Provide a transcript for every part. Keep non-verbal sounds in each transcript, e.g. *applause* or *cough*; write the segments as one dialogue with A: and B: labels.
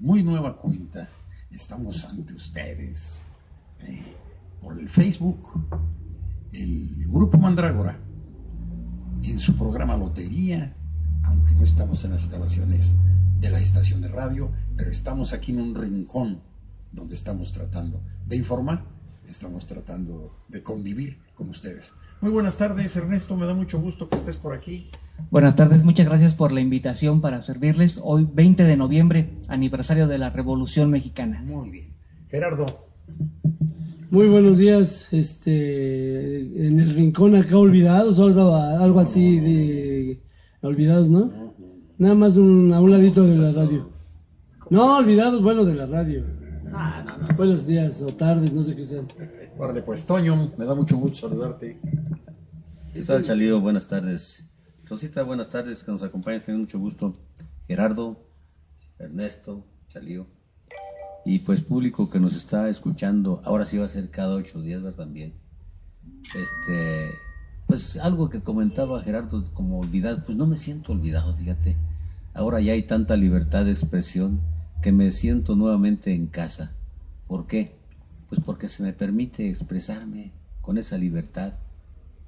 A: muy nueva cuenta estamos ante ustedes eh, por el Facebook, el Grupo Mandrágora, en su programa Lotería, aunque no estamos en las instalaciones de la estación de radio, pero estamos aquí en un rincón donde estamos tratando de informar, estamos tratando de convivir con ustedes. Muy buenas tardes, Ernesto, me da mucho gusto que estés por aquí.
B: Buenas tardes, muchas gracias por la invitación para servirles hoy 20 de noviembre, aniversario de la Revolución Mexicana.
A: Muy bien. Gerardo.
C: Muy buenos días, este, en el rincón acá olvidados, algo, algo así de olvidados, ¿no? Nada más un, a un ladito de la radio. No, olvidados, bueno, de la radio. Buenos días o tardes, no sé qué sean.
A: Órale, pues Toño, me da mucho gusto saludarte.
D: ¿Qué tal, Chalío? Buenas tardes. Rosita, buenas tardes, que nos acompañas, tiene mucho gusto. Gerardo, Ernesto, Chalío. Y pues público que nos está escuchando, ahora sí va a ser cada ocho días, ¿verdad? También. Este, pues algo que comentaba Gerardo como olvidado, pues no me siento olvidado, fíjate. Ahora ya hay tanta libertad de expresión que me siento nuevamente en casa. ¿Por qué? Pues porque se me permite expresarme con esa libertad.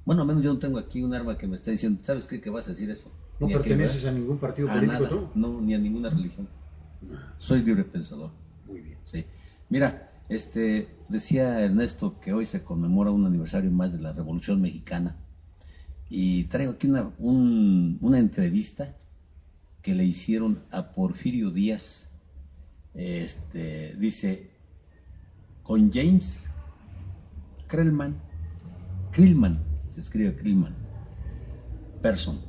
D: Bueno, al menos yo no tengo aquí un arma que me está diciendo, ¿sabes qué? Que vas a decir eso.
A: ¿No
D: Ni
A: perteneces a ningún partido
D: a
A: político
D: nada,
A: tú?
D: No, ni a ninguna religión. Soy libre pensador.
A: Muy bien.
D: Sí. Mira, este, decía Ernesto que hoy se conmemora un aniversario más de la Revolución Mexicana. Y traigo aquí una, un- una entrevista que le hicieron a Porfirio Díaz. Este, dice, con James Krellman, Krillman, se escribe Krillman, Person,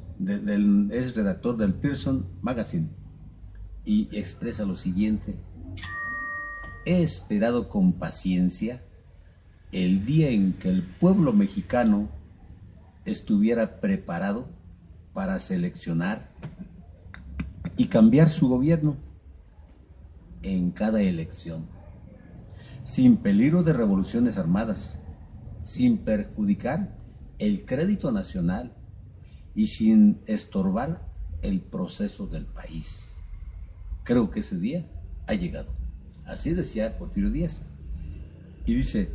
D: es redactor del Pearson Magazine y expresa lo siguiente. He esperado con paciencia el día en que el pueblo mexicano estuviera preparado para seleccionar y cambiar su gobierno en cada elección, sin peligro de revoluciones armadas, sin perjudicar el crédito nacional y sin estorbar el proceso del país. Creo que ese día ha llegado. Así decía Porfirio Díaz. Y dice,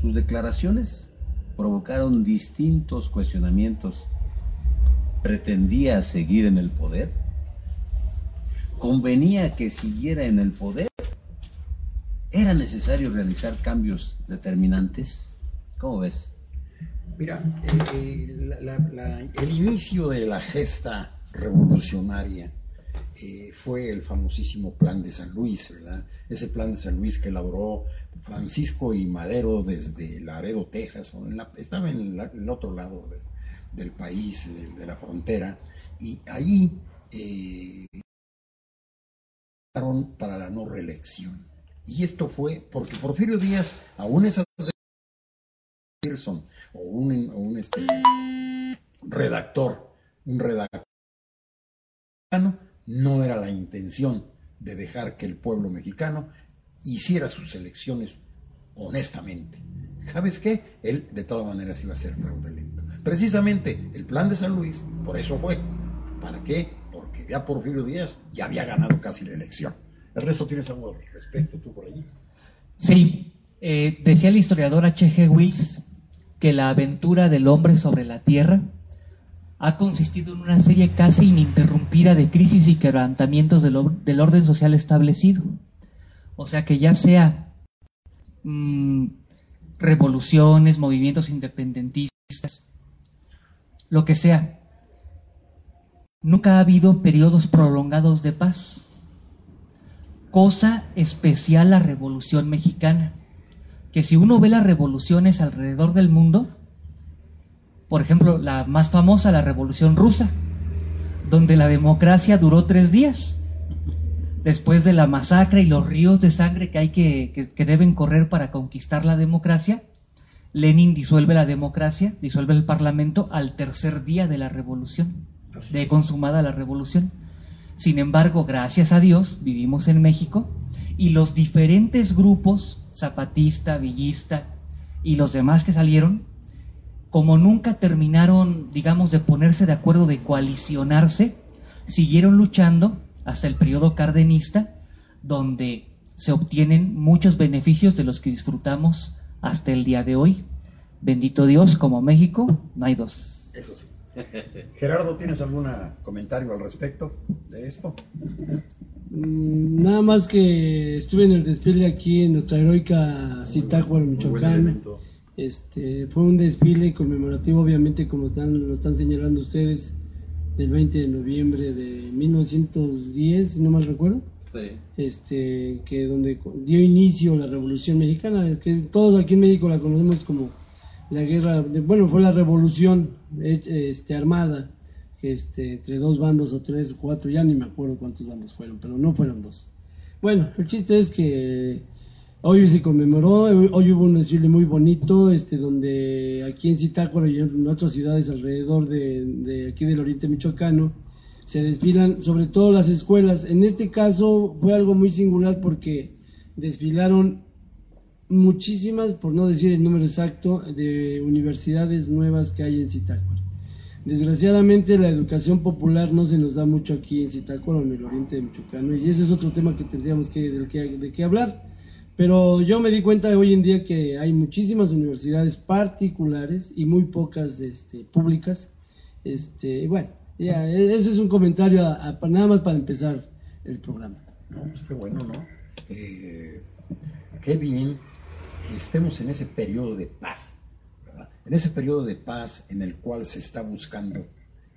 D: sus declaraciones provocaron distintos cuestionamientos. ¿Pretendía seguir en el poder? ¿Convenía que siguiera en el poder? ¿Era necesario realizar cambios determinantes? ¿Cómo ves?
A: Mira, eh, eh, el inicio de la gesta revolucionaria eh, fue el famosísimo Plan de San Luis, ¿verdad? Ese Plan de San Luis que elaboró Francisco y Madero desde Laredo, Texas, o estaba en el otro lado de- del país, de, la frontera, y ahí eh, para la no reelección. Y esto fue porque Porfirio Díaz, aún esas Pearson o un, un, este, redactor, un redactor, no era la intención de dejar que el pueblo mexicano hiciera sus elecciones honestamente. ¿Sabes qué? Él de todas maneras iba a ser fraudulento. Precisamente el plan de San Luis, por eso fue. ¿Para qué? Porque ya Porfirio Díaz ya había ganado casi la elección. El resto tienes algo al respecto tú por allí.
B: Sí, eh, decía el historiador H.G. Wells que la aventura del hombre sobre la tierra ha consistido en una serie casi ininterrumpida de crisis y quebrantamientos del, del orden social establecido. O sea que ya sea mm, revoluciones, movimientos independentistas, lo que sea, nunca ha habido periodos prolongados de paz. Cosa especial la Revolución Mexicana, que si uno ve las revoluciones alrededor del mundo, por ejemplo, la más famosa, la Revolución Rusa, donde la democracia duró tres días, después de la masacre y los ríos de sangre que hay que, que, que deben correr para conquistar la democracia, Lenin disuelve la democracia, disuelve el parlamento al tercer día de la revolución, de consumada la revolución. Sin embargo, gracias a Dios, vivimos en México y los diferentes grupos, zapatista, villista y los demás que salieron, como nunca terminaron, digamos, de ponerse de acuerdo, de coalicionarse, siguieron luchando hasta el periodo cardenista donde se obtienen muchos beneficios de los que disfrutamos hasta el día de hoy. Bendito Dios, como México, no hay dos.
A: Eso sí. *laughs* Gerardo, ¿tienes algún comentario al respecto de esto?
C: Mm, nada más que estuve en el desfile aquí en nuestra heroica Zitácuaro, Michoacán. Este, fue un desfile conmemorativo, obviamente, como están, lo están señalando ustedes, del 20 de noviembre de 1910, si no mal recuerdo. Sí. Este, que donde dio inicio la Revolución Mexicana, que todos aquí en México la conocemos como la guerra, bueno, fue la revolución este, armada, este, entre dos bandos o tres o cuatro, ya ni me acuerdo cuántos bandos fueron, pero no fueron dos. Bueno, el chiste es que Hoy se conmemoró, hoy hubo un desfile muy bonito, este, donde aquí en Zitácuaro y en otras ciudades alrededor de, aquí del oriente michoacano, se desfilan sobre todo las escuelas. En este caso fue algo muy singular porque desfilaron muchísimas, por no decir el número exacto, de universidades nuevas que hay en Zitácuaro. Desgraciadamente la educación popular no se nos da mucho aquí en Zitácuaro, en el oriente de Michoacán, y ese es otro tema que tendríamos que, del que, de qué hablar. Pero yo me di cuenta de hoy en día que hay muchísimas universidades particulares y muy pocas este, públicas. Este, bueno, ya, e, ese es un comentario nada más para empezar el programa.
A: No, pues qué bueno, ¿no? Eh, qué bien que estemos en ese periodo de paz, ¿verdad? En ese periodo de paz en el cual se está buscando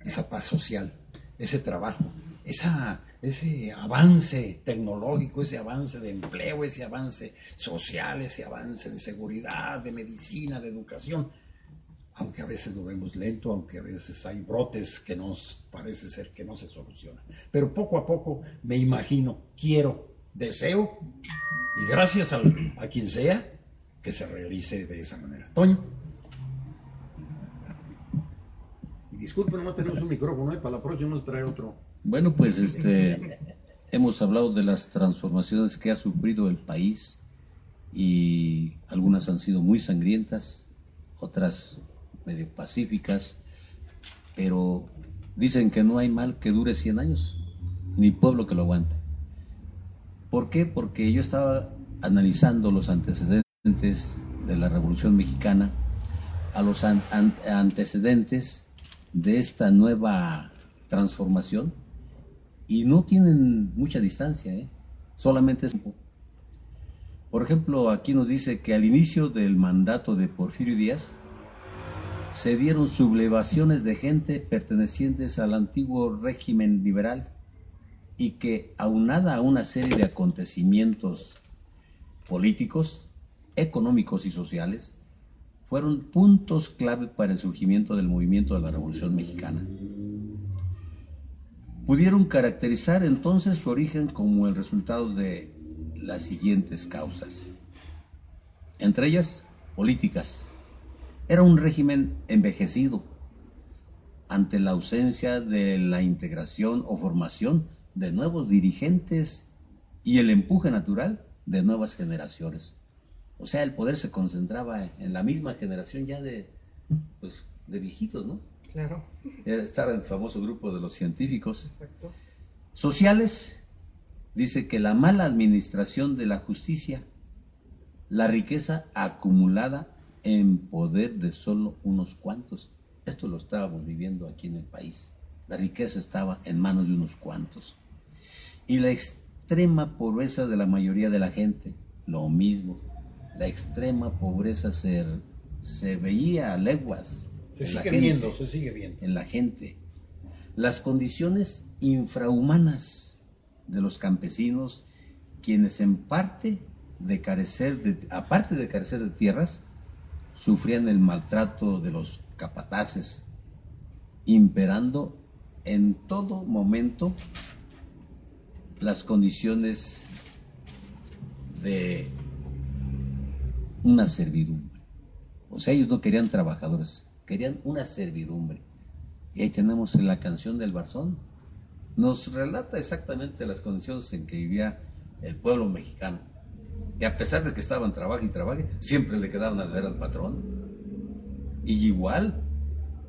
A: esa paz social, ese trabajo, esa ese avance tecnológico, ese avance de empleo, ese avance social, ese avance de seguridad, de medicina, de educación, aunque a veces lo vemos lento, aunque a veces hay brotes que nos parece ser que no se solucionan. Pero poco a poco me imagino, quiero, deseo, y gracias a, quien sea, que se realice de esa manera. Toño. Disculpe, nomás tenemos un micrófono, ¿eh? para la próxima nos trae otro.
D: Bueno, pues este, hemos hablado de las transformaciones que ha sufrido el país y algunas han sido muy sangrientas, otras medio pacíficas, pero dicen que no hay mal que dure 100 años, ni pueblo que lo aguante. ¿Por qué? Porque yo estaba analizando los antecedentes de la Revolución Mexicana, a los antecedentes de esta nueva transformación y no tienen mucha distancia, ¿eh? solamente es... Por ejemplo, aquí nos dice que al inicio del mandato de Porfirio Díaz se dieron sublevaciones de gente pertenecientes al antiguo régimen liberal y que aunada a una serie de acontecimientos políticos, económicos y sociales, fueron puntos clave para el surgimiento del movimiento de la Revolución Mexicana pudieron caracterizar entonces su origen como el resultado de las siguientes causas. Entre ellas, políticas. Era un régimen envejecido ante la ausencia de la integración o formación de nuevos dirigentes y el empuje natural de nuevas generaciones. O sea, el poder se concentraba en la misma generación ya de, pues, de viejitos, ¿no? Claro. Estaba el famoso grupo de los científicos. Sociales, dice que la mala administración de la justicia, la riqueza acumulada en poder de solo unos cuantos. Esto lo estábamos viviendo aquí en el país. La riqueza estaba en manos de unos cuantos. Y la extrema pobreza de la mayoría de la gente, lo mismo. La extrema pobreza se, se veía a leguas
A: se sigue viendo, se sigue viendo.
D: En la gente. Las condiciones infrahumanas de los campesinos, quienes en parte de carecer de, aparte de carecer de tierras, sufrían el maltrato de los capataces, imperando en todo momento las condiciones de una servidumbre. O sea, ellos no querían trabajadores, querían una servidumbre. Y ahí tenemos la canción del Barzón. Nos relata exactamente las condiciones en que vivía el pueblo mexicano. Y a pesar de que estaban trabajo y trabajo, siempre le quedaban a ver al patrón. Y igual,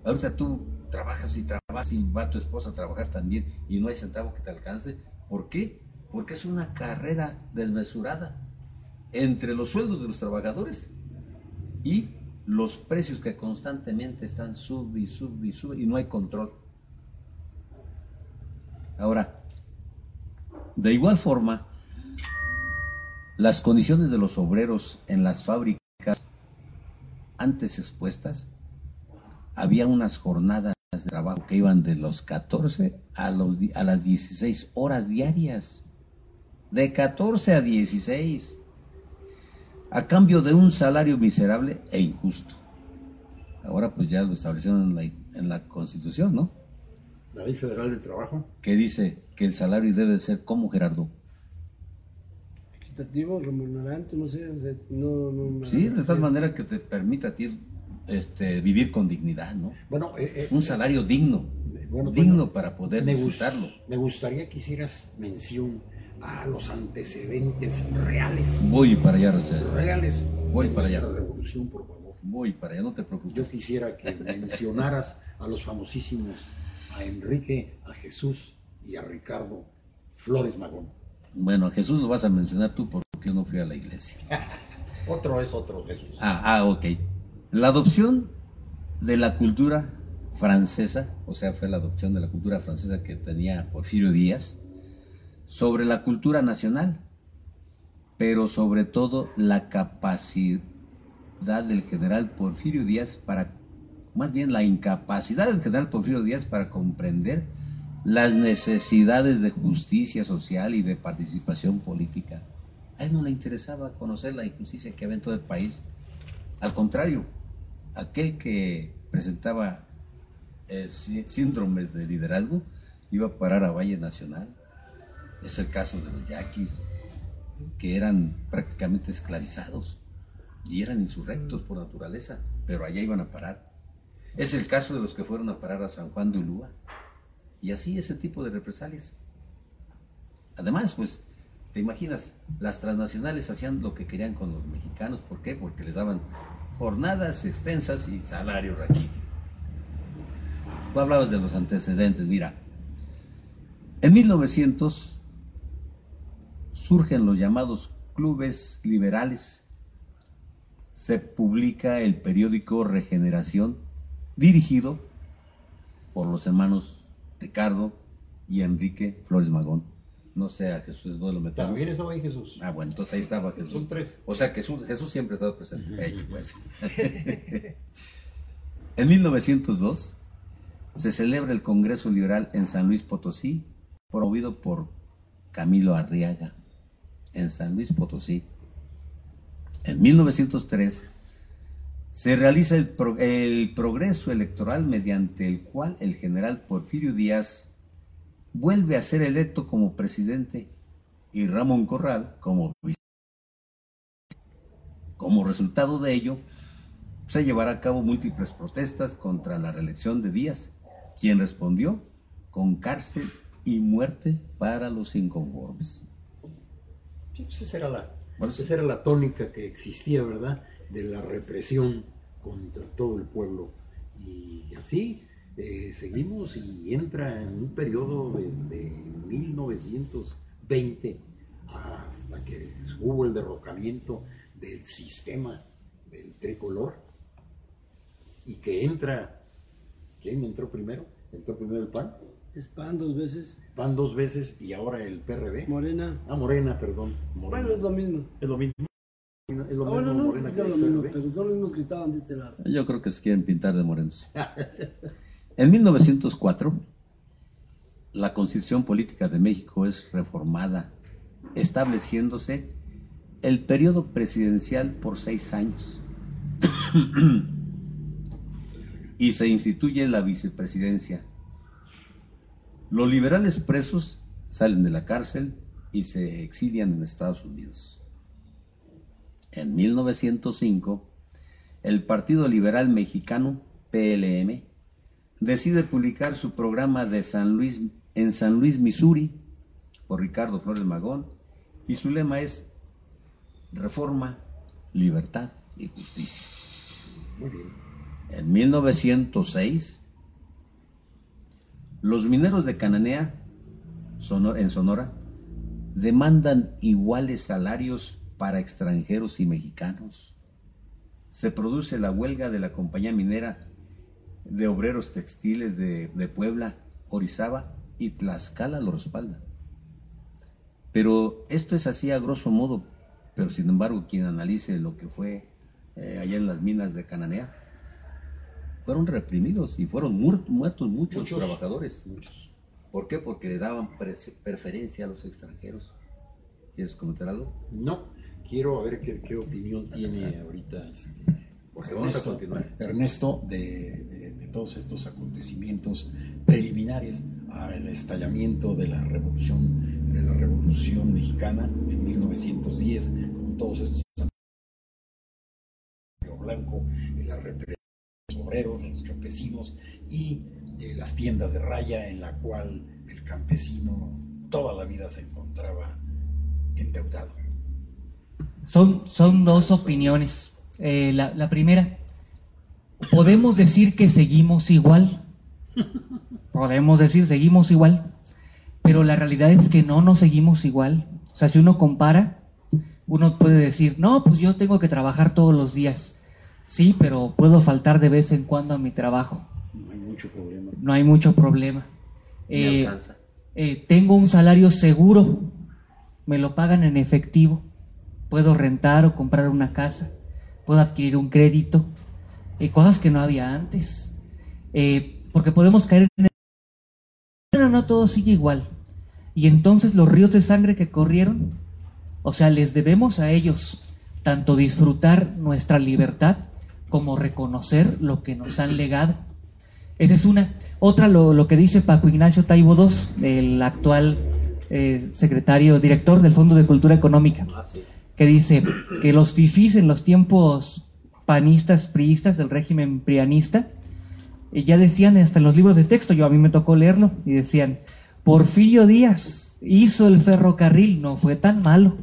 D: ahorita tú trabajas y trabajas y va tu esposa a trabajar también y no hay centavo que te alcance. ¿Por qué? porque es una carrera desmesurada entre los sueldos de los trabajadores y los precios que constantemente están sub y sub y y no hay control. Ahora, de igual forma, las condiciones de los obreros en las fábricas antes expuestas, había unas jornadas de trabajo que iban de los 14 a, los, a las 16 horas diarias. De 14 a 16 a cambio de un salario miserable e injusto. Ahora pues ya lo establecieron en la, en la Constitución, ¿no?
A: La Ley Federal del Trabajo.
D: Que dice que el salario debe ser como Gerardo.
C: Equitativo, remunerante, no sé. no, no,
D: sí, de tal manera que te permita a ti este, vivir con dignidad, ¿no?
A: Bueno, eh, eh,
D: un salario digno. digno para poder
A: me
D: disfrutarlo.
A: me gustaría que hicieras mención a los antecedentes reales.
D: Voy para allá,
A: Reales.
D: Voy para allá.
A: revolución, por favor.
D: Voy para allá, no te preocupes.
A: Yo quisiera que mencionaras a los famosísimos, a Enrique, a Jesús y a Ricardo Flores Magón.
D: Bueno, a Jesús lo vas a mencionar tú porque yo no fui a la iglesia. *laughs*
A: otro es otro Jesús.
D: Ah, ah, ok. La adopción de la cultura francesa, o sea, fue la adopción de la cultura francesa que tenía Porfirio Díaz, sobre la cultura nacional, pero sobre todo la capacidad del general Porfirio Díaz para, más bien la incapacidad del general Porfirio Díaz para comprender las necesidades de justicia social y de participación política. A él no le interesaba conocer la injusticia que había en todo el país. Al contrario, aquel que presentaba eh, síndromes de liderazgo iba a parar a Valle Nacional es el caso de los yaquis, que eran prácticamente esclavizados y eran insurrectos por naturaleza, pero allá iban a parar. Es el caso de los que fueron a parar a San Juan de Ulúa. Y así ese tipo de represalias. Además, pues, te imaginas, las transnacionales hacían lo que querían con los mexicanos. ¿Por qué? Porque les daban jornadas extensas y salario raquítico. Tú hablabas de los antecedentes, mira. En 1900 surgen los llamados clubes liberales. Se publica el periódico Regeneración, dirigido por los hermanos Ricardo y Enrique Flores Magón. No sé, a Jesús no lo metamos.
A: También estaba ahí Jesús.
D: Ah, bueno, entonces ahí estaba Jesús.
A: Son tres.
D: O sea, que Jesús, siempre ha estado presente. pues. *laughs* en 1902 se celebra el Congreso Liberal en San Luis Potosí, promovido por Camilo Arriaga en San Luis Potosí. En 1903 se realiza el, progreso electoral mediante el cual el general Porfirio Díaz vuelve a ser electo como presidente y Ramón Corral como vicepresidente. Como resultado de ello, se llevará a cabo múltiples protestas contra la reelección de Díaz, quien respondió con cárcel y muerte para los inconformes.
A: Pues esa, era la, era la tónica que existía, ¿verdad? De la represión contra todo el pueblo. Y así eh, seguimos y entra en un periodo desde 1920 hasta que hubo el derrocamiento del sistema del tricolor y que entra, ¿quién entró primero? ¿Entró primero el PAN?
C: Es PAN dos veces.
A: PAN dos veces y ahora el PRD.
C: Morena.
A: Ah, Morena, perdón.
C: Bueno, es lo mismo.
A: Es lo mismo.
C: Es lo ah, bueno, no, Morena que lo mismo, pero son los mismos que estaban de este lado.
D: Yo creo que se quieren pintar de morenos. *laughs* en 1904, la Constitución Política de México es reformada, estableciéndose el periodo presidencial por seis años. *clears throat* y se instituye la vicepresidencia los liberales presos salen de la cárcel y se exilian en Estados Unidos. En 1905, el Partido Liberal Mexicano, PLM, decide publicar su programa de San Luis, en San Luis, Missouri, por Ricardo Flores Magón, y su lema es Reforma, Libertad y Justicia. En 1906, los mineros de Cananea, en Sonora, demandan iguales salarios para extranjeros y mexicanos. Se produce la huelga de la compañía minera de obreros textiles de, Puebla, Orizaba y Tlaxcala lo respalda. Pero esto es así a grosso modo, pero sin embargo quien analice lo que fue eh, allá en las minas de Cananea, fueron reprimidos y fueron muertos muchos, trabajadores. Muchos. ¿Por qué? Porque le daban preferencia a los extranjeros. ¿Quieres comentar algo?
E: No, quiero ver qué, opinión tiene ahorita este,
A: Ernesto, Ernesto de, todos estos acontecimientos preliminares al estallamiento de la revolución de la revolución mexicana en 1910 con todos estos blanco la represión los obreros los campesinos y eh, las tiendas de raya en la cual el campesino toda la vida se encontraba endeudado
B: son, son dos opiniones eh, la, primera, podemos decir que seguimos igual. Podemos decir seguimos igual, pero la realidad es que no nos seguimos igual. O sea, si uno compara, uno puede decir, no, pues yo tengo que trabajar todos los días. Sí, pero puedo faltar de vez en cuando a mi trabajo.
E: No hay mucho problema.
B: No hay mucho problema. Eh, eh, tengo un salario seguro, me lo pagan en efectivo, puedo rentar o comprar una casa puedo adquirir un crédito, eh, cosas que no había antes, eh, porque podemos caer en el... Pero no todo sigue igual. Y entonces los ríos de sangre que corrieron, o sea, les debemos a ellos tanto disfrutar nuestra libertad como reconocer lo que nos han legado. Esa es una. Otra, lo, que dice Paco Ignacio Taibo II, el actual eh, secretario, director del Fondo de Cultura Económica. Ah, que dice que los fifís en los tiempos panistas, priistas, del régimen prianista, eh, ya decían hasta en los libros de texto, yo a mí me tocó leerlo, y decían, Porfirio Díaz hizo el ferrocarril, no fue tan malo.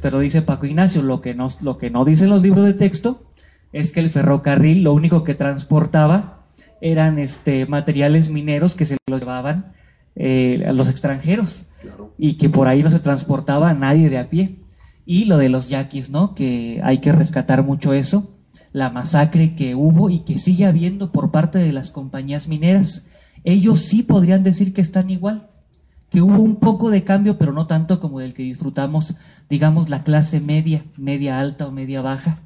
B: Pero dice Paco Ignacio, lo que no, lo que no dicen los libros de texto es que el ferrocarril lo único que transportaba eran este, materiales mineros que se los llevaban eh, a los extranjeros y que por ahí no se transportaba a nadie de a pie. Y lo de los yaquis, ¿no? Que hay que rescatar mucho eso, la masacre que hubo y que sigue habiendo por parte de las compañías mineras. Ellos sí podrían decir que están igual, que hubo un poco de cambio, pero no tanto como el que disfrutamos, digamos, la clase media, media alta o media baja,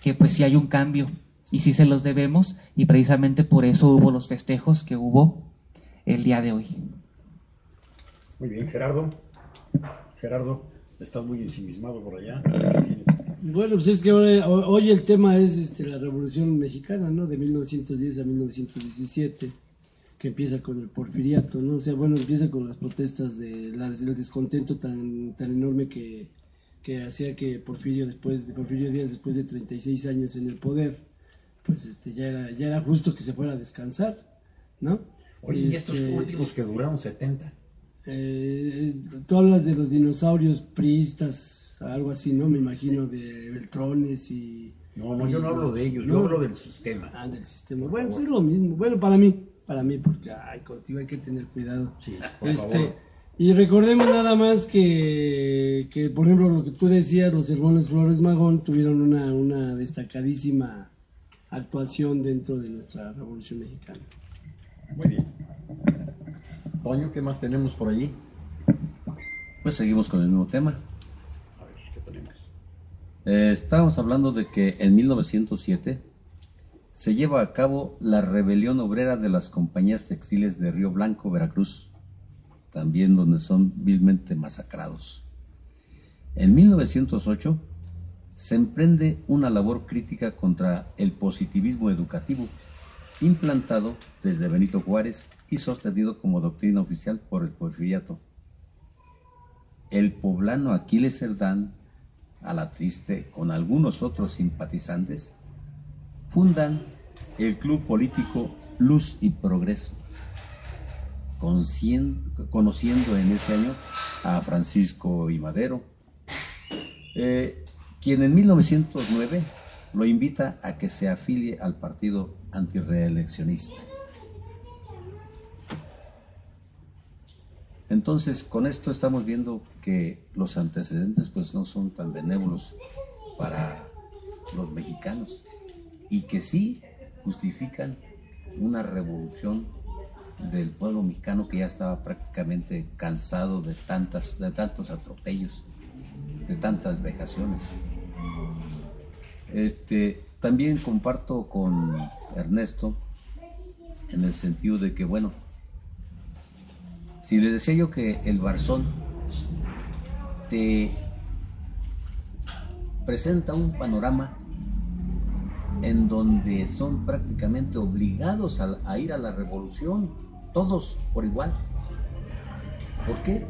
B: que pues sí hay un cambio y sí se los debemos y precisamente por eso hubo los festejos que hubo el día de hoy.
A: Muy bien, Gerardo. Gerardo, estás muy ensimismado por allá.
C: Bueno, pues es que hoy el tema es este, la Revolución Mexicana, ¿no? De 1910 a 1917, que empieza con el porfiriato, ¿no? O sea, bueno, empieza con las protestas de del descontento tan, tan enorme que, que hacía que Porfirio después de Porfirio Díaz después de 36 años en el poder, pues este ya era ya era justo que se fuera a descansar, ¿no?
A: Oye, y estos este, últimos que duraron 70.
C: Eh, tú hablas de los dinosaurios priistas, algo así, ¿no? Me imagino de Beltrones y...
A: No, no, yo no hablo de ellos, yo hablo del sistema.
C: Ah, del sistema. bueno, pues es lo mismo. Bueno, para mí, para mí, porque ay, contigo hay que tener cuidado.
A: Sí,
C: este, Y recordemos nada más que, que, por ejemplo, lo que tú decías, los hermanos Flores Magón tuvieron una, una destacadísima actuación dentro de nuestra Revolución Mexicana.
A: Muy bien. Toño, ¿qué más tenemos por allí?
D: Pues seguimos con el mismo tema.
A: A ver, ¿qué tenemos?
D: Eh, estábamos hablando de que en 1907 se lleva a cabo la rebelión obrera de las compañías textiles de Río Blanco, Veracruz, también donde son vilmente masacrados. En 1908 se emprende una labor crítica contra el positivismo educativo implantado desde Benito Juárez y sostenido como doctrina oficial por el porfiriato. El poblano Aquiles Cerdán, a la triste con algunos otros simpatizantes, fundan el club político Luz y Progreso, conociendo en ese año a Francisco y Madero, eh, quien en 1909 lo invita a que se afilie al partido antireeleccionista. Entonces, con esto estamos viendo que los antecedentes pues no son tan benévolos para los mexicanos y que sí justifican una revolución del pueblo mexicano que ya estaba prácticamente cansado de tantas de tantos atropellos, de tantas vejaciones. Este, también comparto con Ernesto en el sentido de que bueno, si les decía yo que el Barzón te presenta un panorama en donde son prácticamente obligados a, ir a la revolución, todos por igual. ¿Por qué?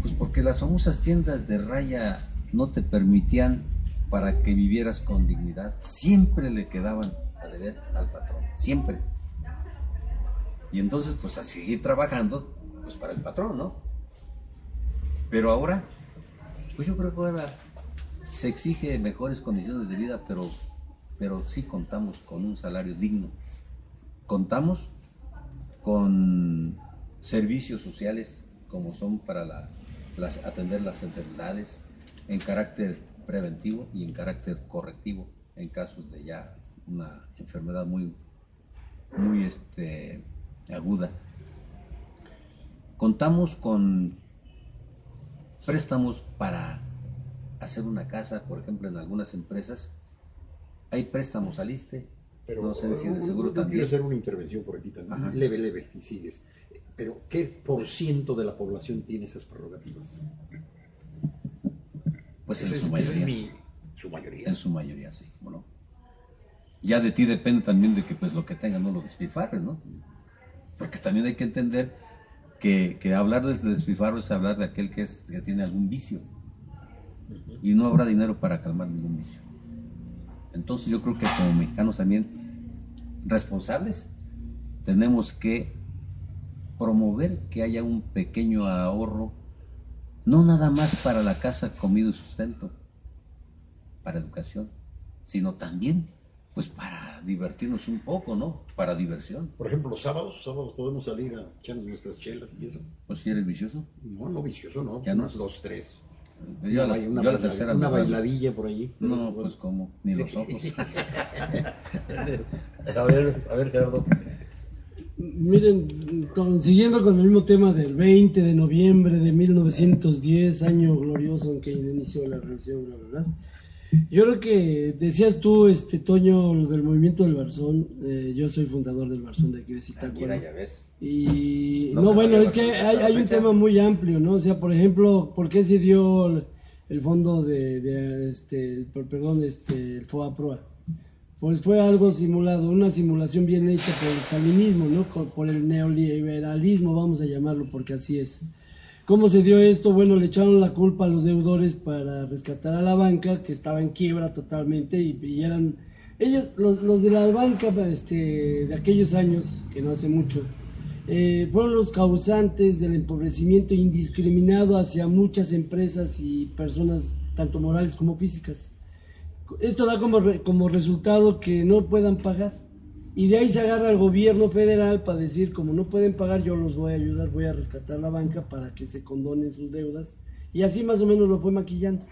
D: Pues porque las famosas tiendas de raya no te permitían para que vivieras con dignidad. Siempre le quedaban a deber al patrón, siempre. Y entonces, pues a seguir trabajando, pues para el patrón, ¿no? Pero ahora, pues yo creo que ahora se exige mejores condiciones de vida, pero pero sí contamos con un salario digno. Contamos con servicios sociales como son para atender las enfermedades en carácter preventivo y en carácter correctivo en casos de ya una enfermedad muy, muy este, aguda. Contamos con préstamos para hacer una casa, por ejemplo, en algunas empresas hay préstamos al ISTE.
E: Pero no si de seguro también. Quiero hacer una intervención por aquí también. Leve, leve, y sigues. Pero, ¿qué por ciento de la población tiene esas prerrogativas?
D: Pues en su mayoría. su mayoría. En su mayoría, sí, ¿cómo no? Ya de ti depende también de que pues lo que tengan no lo despilfarres, ¿no? Porque también hay que entender que, que hablar de despilfarro es hablar de aquel que, es, que tiene algún vicio. Y no habrá dinero para calmar ningún vicio. Entonces yo creo que como mexicanos también responsables tenemos que promover que haya un pequeño ahorro, no nada más para la casa, comida y sustento, para educación, sino también pues para divertirnos un poco, ¿no? Para diversión.
E: Por ejemplo, los sábados, sábados podemos salir a echarnos nuestras chelas y eso.
D: Pues si eres vicioso.
E: No, no vicioso, no.
D: Ya no.
E: Unas dos, tres.
D: Yo una,
E: una, tercera una bailadilla por allí.
D: No, pues como, ni los *laughs* ojos.
E: a ver, a ver, Gerardo.
C: Miren, siguiendo con el mismo tema del 20 de noviembre de 1910, año glorioso en que inició la revolución, ¿verdad? Yo creo que decías tú, este Toño, lo del movimiento del Barzón. Eh, yo soy fundador del Barzón de aquí de Zitácuaro. Y no, bueno, es que hay, un tema muy amplio, ¿no? O sea, por ejemplo, ¿por qué se dio el, fondo de, este, perdón, este, el FOA-PROA? Pues fue algo simulado, una simulación bien hecha por el salinismo, ¿no? Por el neoliberalismo, vamos a llamarlo, porque así es. ¿Cómo se dio esto? Bueno, le echaron la culpa a los deudores para rescatar a la banca, que estaba en quiebra totalmente, y, eran ellos, los, de la banca este, de aquellos años, que no hace mucho, eh, fueron los causantes del empobrecimiento indiscriminado hacia muchas empresas y personas, tanto morales como físicas. Esto da como, como resultado que no puedan pagar. Y de ahí se agarra el gobierno federal para decir, como no pueden pagar, yo los voy a ayudar, voy a rescatar la banca para que se condonen sus deudas. Y así más o menos lo fue maquillando.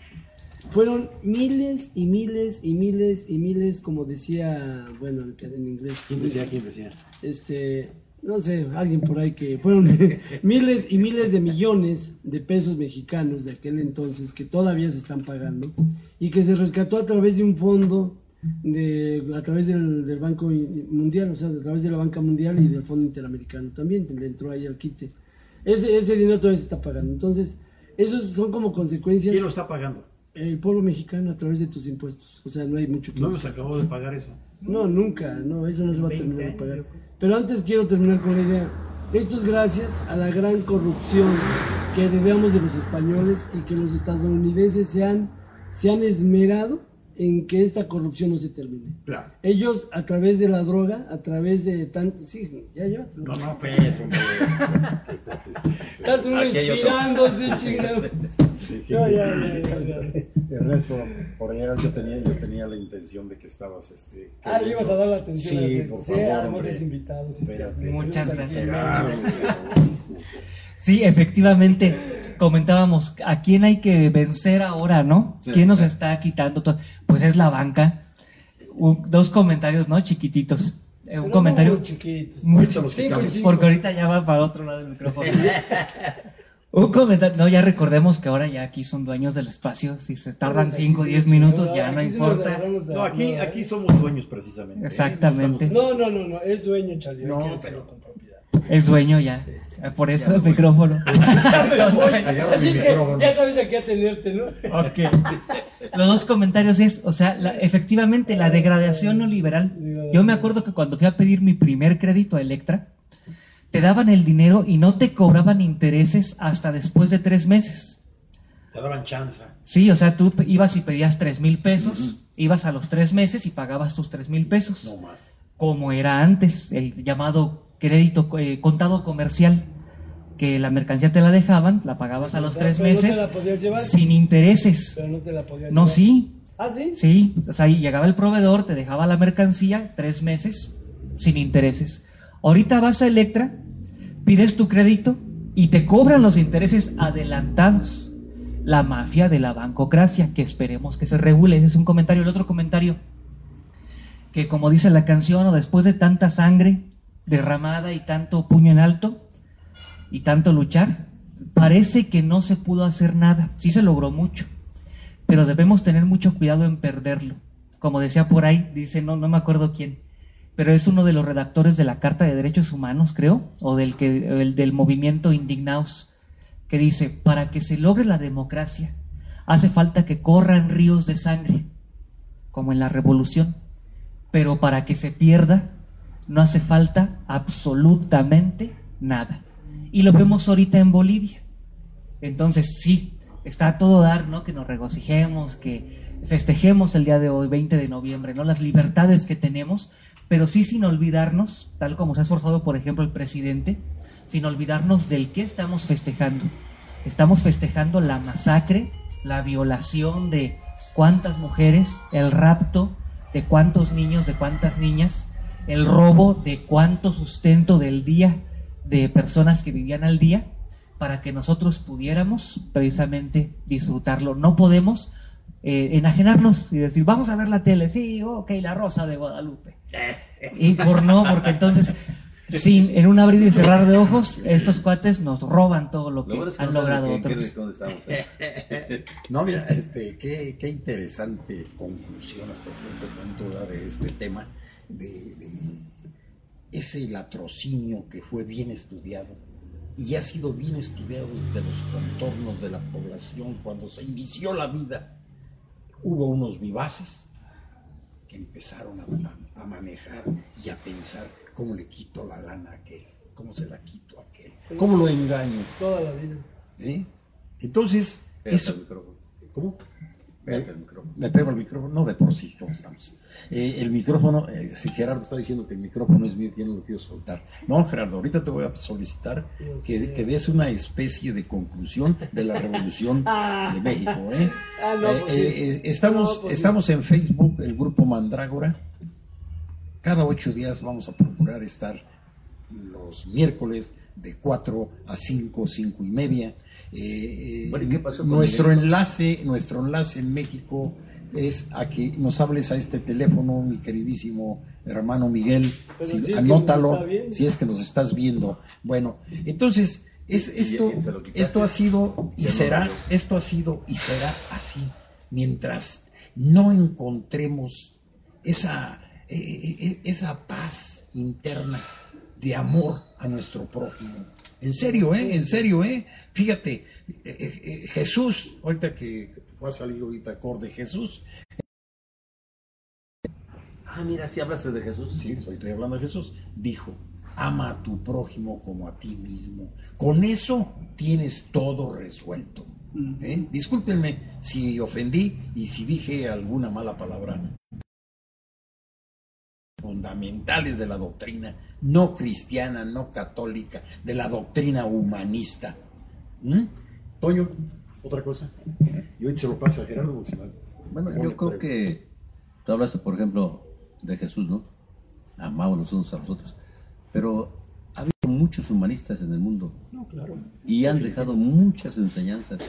C: Fueron miles y miles y miles y miles, como decía, bueno, en inglés.
E: ¿Quién decía? ¿Quién decía?
C: Este, no sé, alguien por ahí que fueron *laughs* miles y miles de millones de pesos mexicanos de aquel entonces que todavía se están pagando y que se rescató a través de un fondo de, a través del, Banco Mundial, o sea, a través de la Banca Mundial y del Fondo Interamericano también, le entró ahí al quite. Ese, ese dinero todavía se está pagando. Entonces, esos son como consecuencias.
E: ¿Quién lo está pagando?
C: El pueblo mexicano a través de tus impuestos. O sea, no hay mucho
E: que. ¿No nos acabó de pagar eso?
C: No, nunca, no, eso no se va a terminar de pagar. Pero antes quiero terminar con la idea. Esto es gracias a la gran corrupción que heredamos de los españoles y que los estadounidenses se han, se han esmerado en que esta corrupción no se termine.
E: Claro.
C: Ellos, a través de la droga, a través de tanto... Sí, ya llévatelo.
E: No, no, pues, hombre. *laughs*
C: Estás inspirándose, chingados. No, ya, ya, ya,
F: Ernesto, por allá yo tenía, yo tenía la intención de que estabas este.
C: Ah, le ibas a dar la atención.
F: Sí,
C: a
F: por
C: sí,
F: favor,
C: además
F: hombre.
C: es invitado. Sí,
F: Espérate.
C: sí.
B: Muchas gracias. Sí, efectivamente, comentábamos, ¿a quién hay que vencer ahora, no?
D: Sí,
B: ¿Quién nos está quitando todo? Pues es la banca. Un- dos comentarios, ¿no? Chiquititos. Eh, un
C: Pero
B: comentario
C: muy chiquitos.
B: muy
C: cinco.
B: porque ahorita ya va para otro lado del micrófono. *laughs* Un comentario, no, ya recordemos que ahora ya aquí son dueños del espacio, si se tardan
C: Aquí
B: 5 o
C: sí
B: 10
C: nos-
B: minutos ya no importa.
F: No, aquí,
C: no,
F: aquí somos dueños precisamente. ¿eh?
B: Exactamente.
C: No, no, no, no, es dueño, Charlie.
F: No, pero-
C: con propiedad.
B: Es dueño ya, por eso el micrófono. *laughs*
C: Así es que
F: micrófono.
C: ya sabes a qué atenerte, ¿no?
B: Ok. Los dos comentarios es, o sea, la- efectivamente la degradación neoliberal. Yo me acuerdo que cuando fui a pedir mi primer crédito a Electra, te daban el dinero y no te cobraban intereses hasta después de tres meses.
F: Te daban chance.
B: Sí, o sea, tú ibas y pedías tres mil pesos, ibas a los tres meses y pagabas tus tres mil pesos,
F: No más.
B: como era antes, el llamado crédito eh, contado comercial, que la mercancía te la dejaban, la pagabas a los
C: Pero
B: tres
C: no te
B: meses
C: la podías llevar.
B: sin intereses.
C: Pero no te la podías
B: No,
C: llevar.
B: sí,
C: ¿Ah, sí?
B: Sí, o sea, ahí llegaba el proveedor, te dejaba la mercancía tres meses sin intereses. Ahorita vas a Electra, pides tu crédito y te cobran los intereses adelantados. La mafia de la bancocracia, que esperemos que se regule. Ese es un comentario. El otro comentario, que como dice la canción, o después de tanta sangre derramada y tanto puño en alto y tanto luchar, parece que no se pudo hacer nada. Sí se logró mucho pero debemos tener mucho cuidado en perderlo. Como decía por ahí, dice, no, no me acuerdo quién, pero es uno de los redactores de la Carta de Derechos Humanos, creo, o del, que, el del movimiento Indignaos, que dice, para que se logre la democracia, hace falta que corran ríos de sangre, como en la revolución, pero para que se pierda, no hace falta absolutamente nada. Y lo vemos ahorita en Bolivia. Entonces, sí, está a todo dar, ¿no? Que nos regocijemos, que festejemos el día de hoy, 20 de noviembre, ¿no? Las libertades que tenemos, pero sí sin olvidarnos, tal como se ha esforzado, por ejemplo, el presidente, sin olvidarnos del que estamos festejando. Estamos festejando la masacre, la violación de cuántas mujeres, el rapto de cuántos niños, de cuántas niñas, el robo de cuánto sustento del día de personas que vivían al día para que nosotros pudiéramos precisamente disfrutarlo. No podemos eh, enajenarnos y decir, vamos a ver la tele, sí, ok, la rosa de Guadalupe. Y por no, porque entonces, sin, en un abrir y cerrar de ojos, estos cuates nos roban todo lo que
D: Lo bueno es que
B: han logrado otros.
D: ¿eh? *laughs*
A: No, mira, este, qué, qué interesante conclusión hasta cierto punto da de este tema, de, de ese latrocinio que fue bien estudiado y ha sido bien estudiado desde los contornos de la población cuando se inició la vida. Hubo unos vivaces que empezaron a, a manejar y a pensar cómo le quito la lana a aquel, cómo se la quito a aquel, cómo lo engaño.
C: Toda la vida.
A: ¿eh? Entonces, eso. ¿cómo?
D: Pégate micrófono.
A: Me pego el micrófono, no de por sí, ¿cómo estamos? Eh, el micrófono, eh, si Gerardo está diciendo que el micrófono es mío, yo no lo quiero soltar. No, Gerardo, ahorita te voy a solicitar que, que des una especie de conclusión de la revolución *laughs* de México. ¿eh?
C: Ah, no,
A: Eh,
C: pues
A: eh, eh, estamos,
C: No, pues
A: estamos en Facebook, el grupo Mandrágora. Cada ocho días vamos a procurar estar los miércoles de 4 a 5, 5 y media. Eh, eh,
D: Bueno, ¿y qué pasó con
A: nuestro enlace, nuestro enlace en México es a que nos hables a este teléfono, mi queridísimo hermano Miguel.
C: Pero
A: Si-
C: si es que
A: anótalo, si es que nos estás viendo. Bueno, entonces es, esto, esto ha sido y será, esto ha sido y será así mientras no encontremos esa, eh, esa paz interna de amor a nuestro prójimo. En serio, ¿eh? En serio, ¿eh? Fíjate, eh, eh, eh, Jesús, ahorita que va a salir ahorita acorde Jesús,
D: Ah, mira, si hablaste de Jesús.
A: sí, estoy hablando de Jesús, dijo, ama a tu prójimo como a ti mismo. Con eso tienes todo resuelto. ¿eh? Discúlpenme si ofendí y si dije alguna mala palabra fundamentales de la doctrina no cristiana, no católica, de la doctrina humanista. ¿Mm? Toño,
E: otra cosa. Y hoy se lo pasa a Gerardo
D: Bueno, yo creo que tú hablaste, por ejemplo, de Jesús, ¿no? Amamos los unos a los otros. Pero ha habido muchos humanistas en el mundo.
E: No, claro.
D: Y han dejado muchas enseñanzas.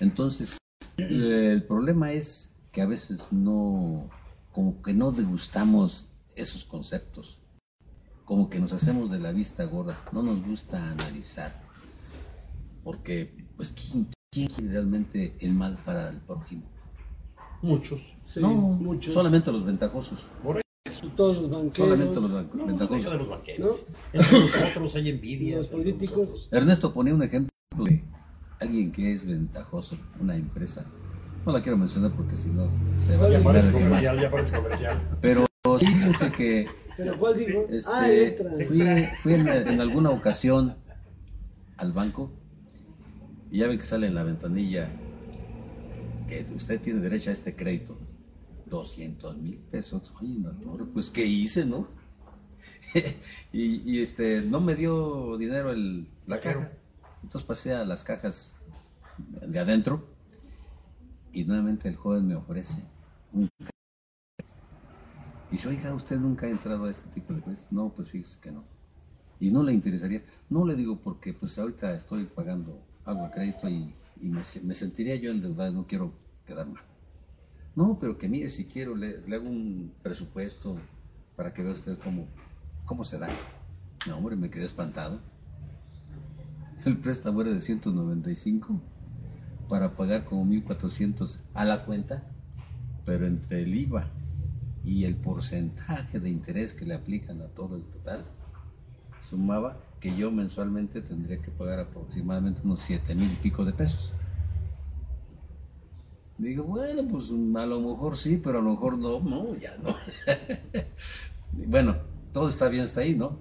D: Entonces, el problema es que a veces no, como que no degustamos esos conceptos. Como que nos hacemos de la vista gorda. No nos gusta analizar. Porque, pues, ¿quién, quién quiere realmente el mal para el prójimo?
E: Muchos.
C: Sí,
D: no,
C: muchos.
D: solamente los ventajosos.
E: Por
C: Todos los banqueros.
D: Solamente los
E: No, no,
D: ventajosos.
E: deja de los banqueros. Entre nosotros hay envidia.
C: Los políticos.
E: nosotros.
D: Ernesto ponía un ejemplo de alguien que es ventajoso, una empresa. No la quiero mencionar porque si no se va a
E: Ya
D: terminar
E: parece
D: de quemar.
E: comercial, ya parece comercial.
D: Pero fíjense que
C: ¿Pero cuál dijo? ah,
D: este,
C: extra.
D: fui, fui en, en alguna ocasión al banco y ya ve que sale en la ventanilla que usted tiene derecho a este crédito. 200 mil pesos. La torre, pues ¿qué hice, no? *laughs* y, y, este, no me dio dinero el, la caja. Entonces pasé a las cajas de adentro y nuevamente el joven me ofrece un y dice, oiga, ¿usted nunca ha entrado a este tipo de crédito? No, pues fíjese que no. Y no le interesaría. No le digo porque pues ahorita estoy pagando algo de crédito y, y me, me sentiría yo endeudado, no quiero quedar mal. No, pero que mire, si quiero, le, le hago un presupuesto para que vea usted cómo, cómo se da. No, hombre, me quedé espantado. El préstamo era de 195 para pagar como 1400 a la cuenta, pero entre el IVA y el porcentaje de interés que le aplican a todo el total, sumaba que yo mensualmente tendría que pagar aproximadamente unos 7 mil y pico de pesos. Digo, bueno, pues a lo mejor sí, pero a lo mejor no, no, ya no. *laughs* bueno, todo está bien hasta ahí, ¿no?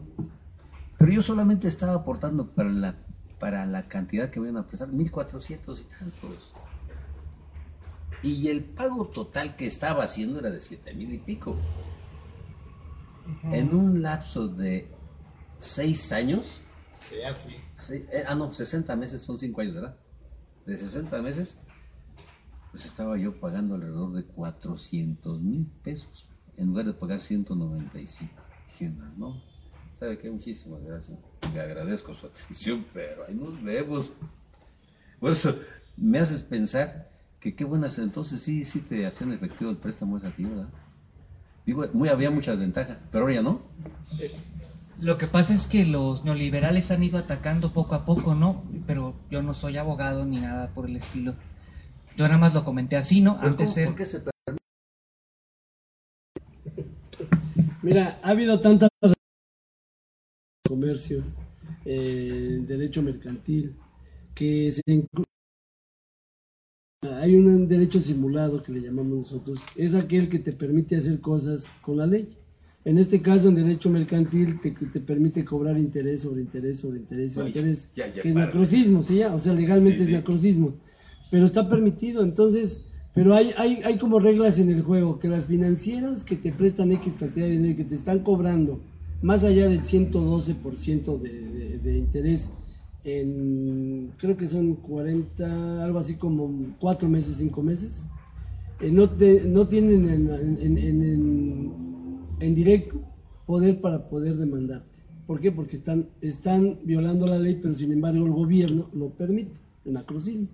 D: Pero yo solamente estaba aportando para la, para la cantidad que me iban a prestar, 1.400 y tantos. Y el pago total que estaba haciendo era de 7 mil y pico. En un lapso de 6 años,
E: Se hace.
D: Sí, eh, ah, no, 60 meses son 5 años, ¿verdad? De 60 meses, pues estaba yo pagando alrededor de 400 mil pesos en lugar de pagar 195. Dije, no, no, ¿sabe qué? Muchísimas gracias. Le agradezco su atención, pero ahí nos vemos. Por eso me haces pensar que qué buenas, entonces sí, sí te hacían efectivo el préstamo esa ¿verdad? Digo, muy, había muchas ventajas, pero ahora ya no.
B: Lo que pasa es que los neoliberales han ido atacando poco a poco, ¿no? Pero yo no soy abogado ni nada por el estilo. Yo nada más lo comenté así, ¿no? Antes
E: ¿cómo-
B: ser...
E: ¿Por qué se permite?
C: Mira, ha habido tantas comercio, eh, derecho mercantil, que se hay un derecho simulado que le llamamos nosotros, es aquel que te permite hacer cosas con la ley. En este caso, en derecho mercantil, te, te permite cobrar interés sobre interés sobre interés sobre interés,
E: ya, ya,
C: que es
E: para.
C: necrocismo, ¿sí? O sea, legalmente
E: Sí,
C: es
E: sí.
C: pero está permitido. Entonces, pero hay, hay, hay como reglas en el juego, que las financieras que te prestan X cantidad de dinero y que te están cobrando más allá del 112% de, de, de interés en, creo que son 40, algo así como 4 meses, 5 meses, eh, no, te- no tienen en, en- en- directo poder para poder demandarte. ¿Por qué? Porque están, están violando la ley, pero sin embargo el gobierno lo permite, anacrocismo.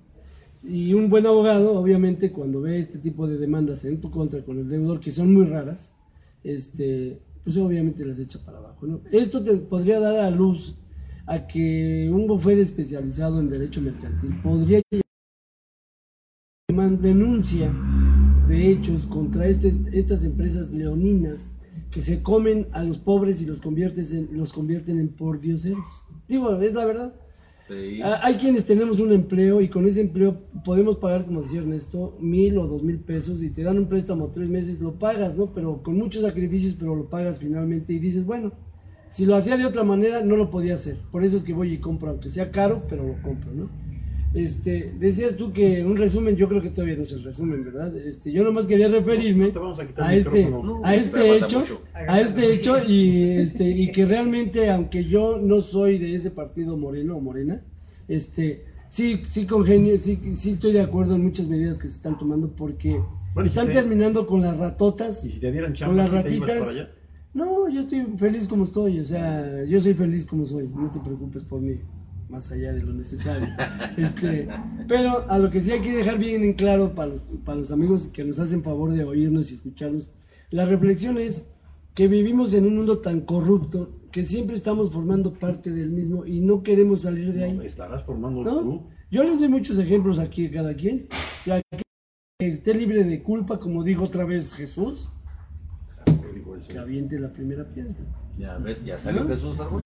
C: Y un buen abogado, obviamente, cuando ve este tipo de demandas en tu contra con el deudor, que son muy raras, este, pues obviamente las echa para abajo. ¿no? Esto te podría dar a luz a que un bufete especializado en derecho mercantil podría llevar denuncia de hechos contra este- estas empresas leoninas que se comen a los pobres y los convierten en, los convierten en pordioseros. Digo, es la verdad. Ah, Hay quienes tenemos un empleo y con ese empleo podemos pagar, como decía Ernesto, mil o dos mil pesos y te dan un préstamo tres meses, lo pagas, ¿no? Pero con muchos sacrificios, pero lo pagas finalmente y dices, bueno, si lo hacía de otra manera, no lo podía hacer. Por eso es que voy y compro, aunque sea caro, pero lo compro, ¿no? Este, decías tú que un resumen, yo creo que todavía no es el resumen, ¿verdad? Este, yo nomás quería referirme
E: No te vamos a
C: este, a este
E: te
C: hecho,
E: mucho.
C: a este hecho y este y que realmente, aunque yo no soy de ese partido moreno o morena, este, sí, sí congenio, sí, sí estoy de acuerdo en muchas medidas que se están tomando porque
F: Bueno,
C: están
F: si te-
C: terminando con las ratotas,
F: Y si te dieran
C: con
F: chamba,
C: las
F: ¿sí te ibas
C: ratitas.
F: allá?
C: No, yo estoy feliz como estoy, o sea, yo soy feliz como soy, no te preocupes por mí, más allá de lo necesario. Este, pero a lo que sí hay que dejar bien en claro para los, para los amigos que nos hacen favor de oírnos y escucharnos, la reflexión es que vivimos en un mundo tan corrupto que siempre estamos formando parte del mismo y no queremos salir de ahí.
F: No, estarás formando
C: ¿no?
F: tú.
C: Yo les doy muchos ejemplos aquí a cada quien. O sea, que esté libre de culpa, como dijo otra vez Jesús, que aviente la primera piedra.
D: Ya ves, ya salió Jesús Árbol.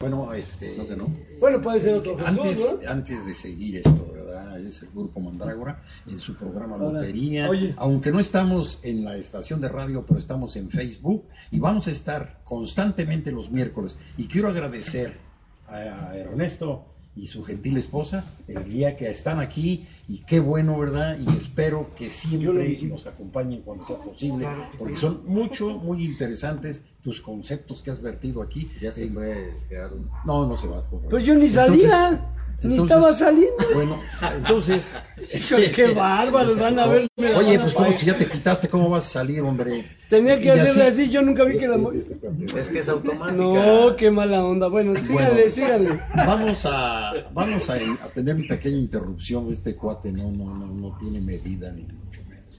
A: Bueno, este.
D: No que no.
C: Bueno, puede ser otro Jesús,
A: Antes,
C: ¿no?
A: antes de seguir esto, ¿verdad? Es el grupo Mandrágora en su programa
C: Ahora,
A: Lotería.
C: oye.
A: Aunque no estamos en la estación de radio, pero estamos en Facebook y vamos a estar constantemente los miércoles. Y quiero agradecer a Ernesto y su gentil esposa el día que están aquí y qué bueno, ¿verdad? Y espero que siempre nos acompañen cuando sea posible, porque
C: sí.
A: son mucho, muy interesantes tus conceptos que has vertido aquí.
D: Ya se
A: Eh,
D: fue Gerardo.
A: no, no se va.
C: Pues yo ni
A: Entonces-
C: salía, ni
A: entonces-
C: estaba saliendo.
A: Bueno, entonces. *laughs*
C: Qué *laughs* bárbaros, van a ver.
A: Oye,
C: van a
A: pues como que ya te quitaste, ¿cómo vas a salir, hombre?
C: Tenía que
A: Y
C: hacerle
A: así-
C: así, yo nunca vi que la... *laughs*
D: Es que es automática.
C: No, qué mala onda. Bueno, sígale,
A: Bueno.
C: sígale.
A: Vamos a, vamos a, a tener una pequeña interrupción. Este cuate no, no, no, no tiene medida ni mucho menos.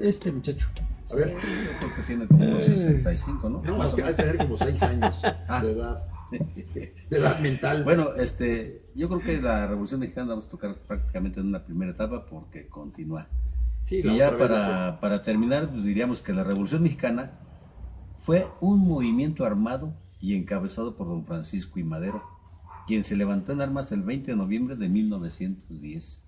A: Este muchacho.
E: A ver,
D: Yo creo que tiene como unos 65, ¿no?
E: no,
D: Más
E: que hay que tener como seis años
D: Ah.
E: de edad, *laughs* de edad mental.
D: Bueno, este, yo creo que la Revolución Mexicana la vamos a tocar prácticamente en una primera etapa porque continúa.
E: sí,
D: Y ya para, para terminar, pues diríamos que la Revolución Mexicana fue un movimiento armado y encabezado por don Francisco y Madero, quien se levantó en armas el 20 de noviembre de 1910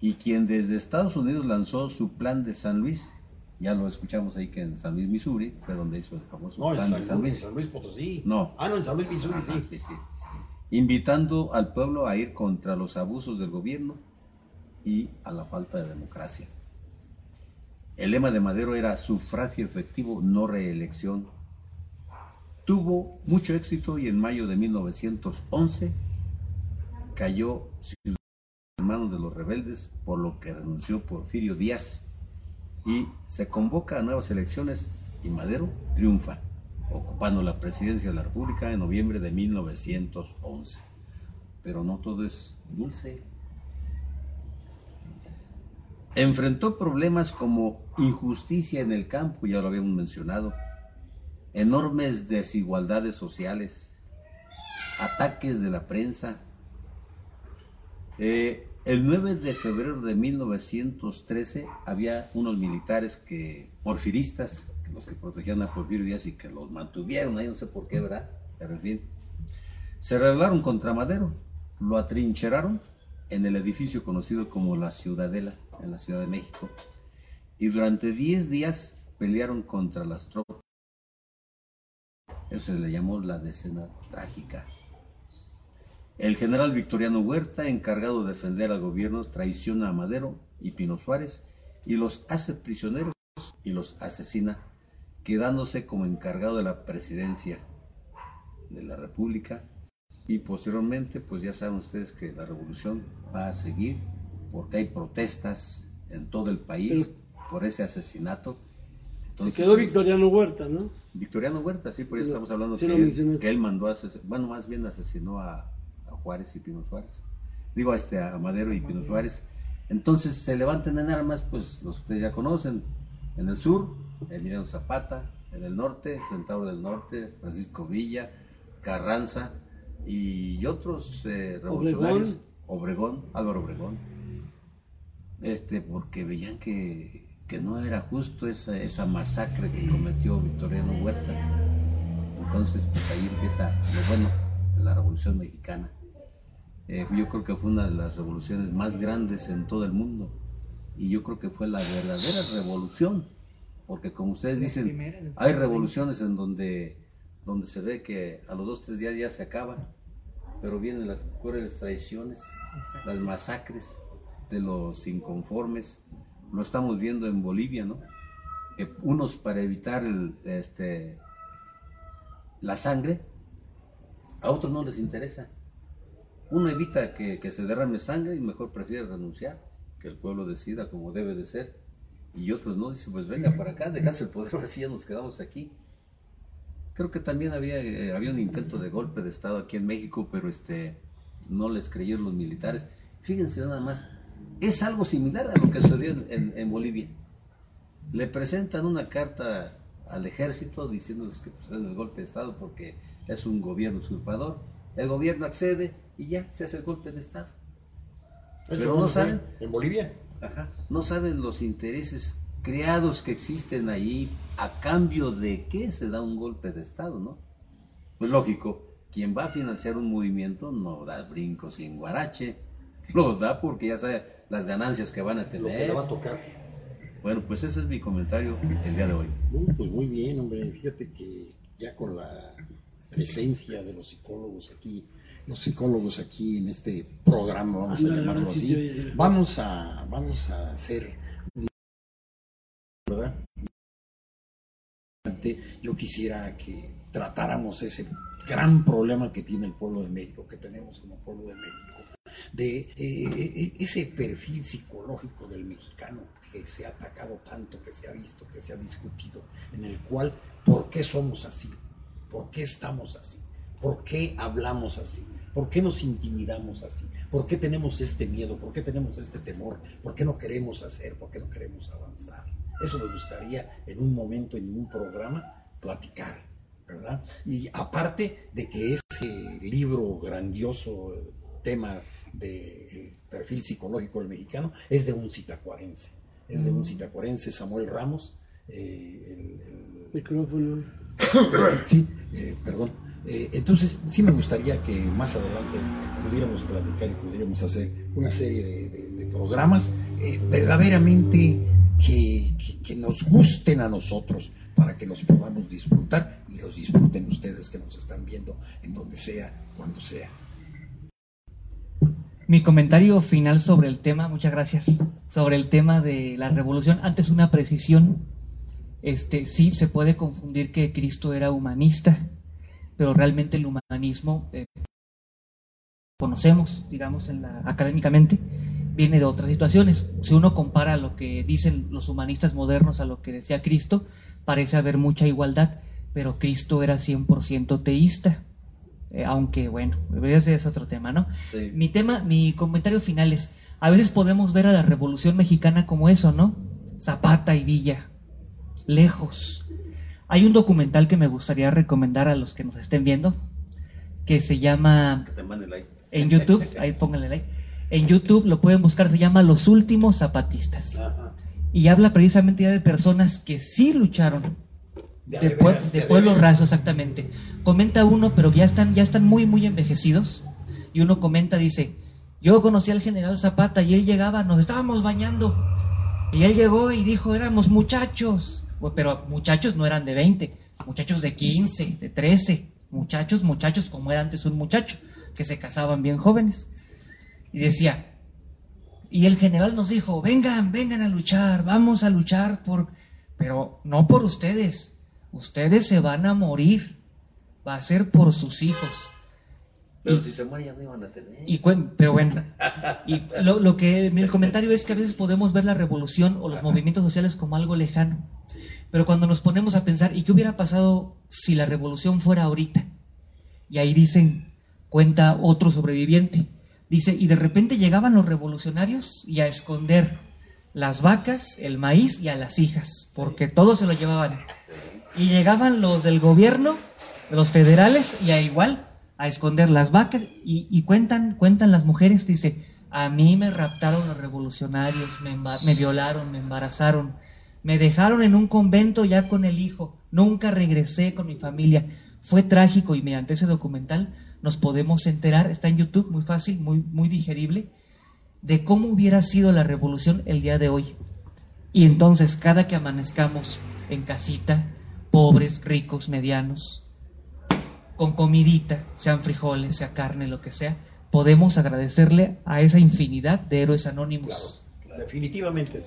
D: y quien desde Estados Unidos lanzó su plan de San Luis. Ya lo escuchamos ahí que en San Luis, Missouri, fue donde hizo el famoso
E: No, en
D: plan
E: San,
D: de San
E: Luis. San Luis Potosí.
D: No.
E: Ah, no, en San Luis, Missouri,
D: Ajá,
E: sí.
D: sí, sí. Invitando al pueblo a ir contra los abusos del gobierno y a la falta de democracia. El lema de Madero era sufragio efectivo, no reelección. Tuvo mucho éxito y en mayo de 1911 cayó en manos de los rebeldes, por lo que renunció Porfirio Díaz y se convoca a nuevas elecciones y Madero triunfa, ocupando la presidencia de la República en noviembre de 1911. Pero no todo es dulce. Enfrentó problemas como injusticia en el campo, ya lo habíamos mencionado, enormes desigualdades sociales, ataques de la prensa. Eh, el 9 de febrero de 1913 había unos militares que, porfiristas, que los que protegían a Porfirio Díaz y que los mantuvieron ahí, no sé por qué, ¿verdad? Pero en fin, se rebelaron contra Madero, lo atrincheraron en el edificio conocido como la Ciudadela, en la Ciudad de México, y durante 10 días pelearon contra las tropas. Eso se le llamó la decena trágica. El general Victoriano Huerta, encargado de defender al gobierno, traiciona a Madero y Pino Suárez y los hace prisioneros y los asesina, quedándose como encargado de la presidencia de la República. Y posteriormente, pues ya saben ustedes que la revolución va a seguir porque hay protestas en todo el país por ese asesinato.
C: Se quedó Victoriano Huerta, ¿no?
D: Victoriano Huerta, sí, por eso estamos hablando
C: sí
D: que, él,
C: mencionaste.
D: que él mandó a asesinar, bueno, más bien asesinó a Juárez y Pino Suárez. Digo, a, este, a Madero y Pino Suárez. Entonces se levantan en armas, pues los que ustedes ya conocen. En el sur, Emiliano Zapata. En el norte, Centauro del Norte, Francisco Villa, Carranza y otros eh, revolucionarios. Obregón, Álvaro Obregón. Este, porque veían que, que no era justo esa, esa masacre que cometió Victoriano Huerta. Entonces, pues ahí empieza lo bueno de la Revolución Mexicana. Eh, yo creo que fue una de las revoluciones más grandes en todo el mundo. Y yo creo que fue la verdadera revolución. Porque como ustedes dicen, hay revoluciones en donde, donde se ve que a los dos, tres días ya se acaba. Pero vienen las crueles traiciones, las masacres de los inconformes. Lo estamos viendo en Bolivia, ¿no? Que unos para evitar el, este, la sangre, a otros no les interesa. Uno evita que, que se derrame sangre y mejor prefiere renunciar, que el pueblo decida como debe de ser. Y otros no, dicen, pues venga para acá, dejase el poder, *laughs* así ya nos quedamos aquí. Creo que también había, eh, había un intento de golpe de Estado aquí en México, pero este no les creyeron los militares. Fíjense nada más, es algo similar a lo que sucedió en, en, Bolivia. Le presentan una carta al ejército diciéndoles que pues, el golpe de Estado porque es un gobierno usurpador. El gobierno accede y ya se hace el golpe de Estado.
A: Pero no saben. ¿En Bolivia?
D: no saben los intereses creados que existen ahí a cambio de qué se da un golpe de Estado, ¿no? Pues lógico, quien va a financiar un movimiento no da brincos sin guarache, *laughs* lo da porque ya sabe las ganancias que van a tener. Lo
A: que le va a tocar.
D: Bueno, pues ese es mi comentario el día de hoy.
A: pues muy bien, hombre. Fíjate que ya con la presencia de los psicólogos aquí, los psicólogos aquí en este programa, vamos a llamarlo así, vamos a, vamos a hacer ¿verdad? Yo quisiera que tratáramos ese gran problema que tiene el pueblo de México, que tenemos como pueblo de México, de eh, eh, ese perfil psicológico del mexicano que se ha atacado tanto, que se ha visto, que se ha discutido, en el cual, ¿por qué somos así? ¿Por qué estamos así? ¿Por qué hablamos así? ¿Por qué nos intimidamos así? ¿Por qué tenemos este miedo? ¿Por qué tenemos este temor? ¿Por qué no queremos hacer? ¿Por qué no queremos avanzar? Eso me gustaría en un momento, en un programa, platicar, ¿verdad? Y aparte de que ese libro grandioso, tema del perfil psicológico del mexicano, es de un citacuarense, es de un citacuarense, Samuel Ramos, eh, el,
C: micrófono. *coughs*
A: sí, eh, perdón. Eh, entonces, sí me gustaría que más adelante pudiéramos platicar y pudiéramos hacer una serie de, programas verdaderamente que, que, nos gusten a nosotros para que los podamos disfrutar y los disfruten ustedes que nos están viendo en donde sea, cuando sea.
B: Mi comentario final sobre el tema, muchas gracias, sobre el tema de la revolución. Antes una precisión, este, sí se puede confundir que Cristo era humanista, pero realmente el humanismo eh, conocemos, digamos, en la, académicamente, viene de otras situaciones. Si uno compara lo que dicen los humanistas modernos a lo que decía Cristo, parece haber mucha igualdad, pero Cristo era 100% teísta. Eh, aunque bueno, ese es otro tema, ¿no? Mi tema, mi comentario final es, a veces podemos ver a la Revolución Mexicana como eso, ¿no? Zapata y Villa, lejos. Hay un documental que me gustaría recomendar a los que nos estén viendo, que se llama... En YouTube, *laughs* ahí pónganle like en YouTube lo pueden buscar, se llama Los Últimos Zapatistas. Y habla precisamente ya de personas que sí lucharon. De, pueblos rasos, exactamente. Comenta uno, pero ya están, ya están muy, muy envejecidos. Y uno comenta, dice, yo conocí al general Zapata y él llegaba, nos estábamos bañando. Y él llegó y dijo, éramos muchachos. Pero muchachos no eran de 20, muchachos de 15, de 13. Muchachos, muchachos como era antes un muchacho, que se casaban bien jóvenes. Y decía, y el general nos dijo, vengan, vengan a luchar, vamos a luchar por, pero no por ustedes, ustedes se van a morir, va a ser por sus hijos.
D: Pero si se mueren ya no iban a tener.
B: Y, pero bueno, y lo, que el comentario es que a veces podemos ver la revolución o los movimientos sociales como algo lejano. Pero cuando nos ponemos a pensar, ¿y qué hubiera pasado si la revolución fuera ahorita? Y ahí dicen, cuenta otro sobreviviente, Dice, y de repente llegaban los revolucionarios y a esconder las vacas, el maíz y a las hijas, porque todos se lo llevaban. Y llegaban los del gobierno, los federales, y a igual, a esconder las vacas, y, cuentan, cuentan las mujeres, dice, a mí me raptaron los revolucionarios, me, me violaron, me embarazaron, me dejaron en un convento ya con el hijo, nunca regresé con mi familia. Fue trágico y mediante ese documental nos podemos enterar, está en YouTube, muy fácil, muy, muy digerible, de cómo hubiera sido la revolución el día de hoy. Y entonces, cada que amanezcamos en casita, pobres, ricos, medianos, con comidita, sean frijoles, sea carne, lo que sea, podemos agradecerle a esa infinidad de héroes anónimos.
A: definitivamente,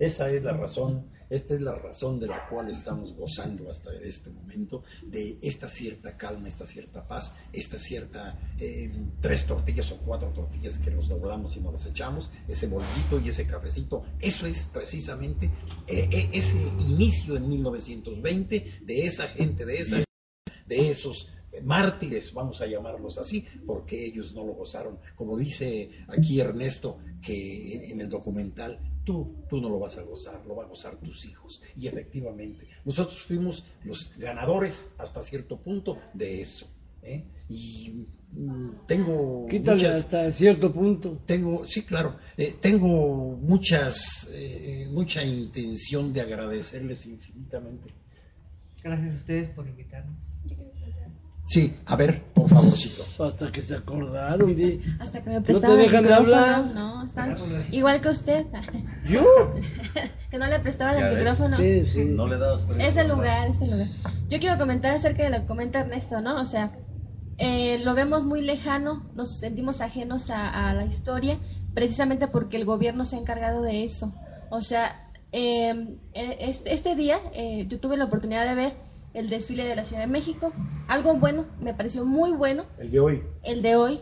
A: esa es la razón Esta es la razón de la cual estamos gozando hasta este momento de esta cierta calma, esta cierta paz, esta cierta eh, tres tortillas o cuatro tortillas que nos doblamos y nos las echamos, ese bolquito y ese cafecito. Eso es precisamente eh, eh, ese inicio en 1920 de esa gente, de esa de esos mártires, vamos a llamarlos así, porque ellos no lo gozaron. Como dice aquí Ernesto, que en el documental, tú, tú no lo vas a gozar, lo van a gozar tus hijos. Y efectivamente, nosotros fuimos los ganadores hasta cierto punto de eso. ¿eh? Y mm, tengo
C: Quítale hasta cierto punto.
A: Tengo, sí, claro, eh, tengo muchas, eh, mucha intención de agradecerles infinitamente.
B: Gracias a ustedes por invitarnos.
A: Sí, a ver, por favorcito.
C: Hasta que se acordaron. De...
G: Hasta que me prestaban el micrófono. No, están igual que usted.
C: ¿Yo? *laughs*
G: que no le prestaban el micrófono.
C: Sí, sí.
D: No le dabas
G: Ese lugar, ese lugar. Yo quiero comentar acerca de lo que comenta Ernesto, ¿no? O sea, eh, lo vemos muy lejano, nos sentimos ajenos a, la historia, precisamente porque el gobierno se ha encargado de eso. O sea, eh, este, este, día eh, yo tuve la oportunidad de ver el desfile de la Ciudad de México. Algo bueno, me pareció muy bueno.
A: El de hoy.
G: El de hoy,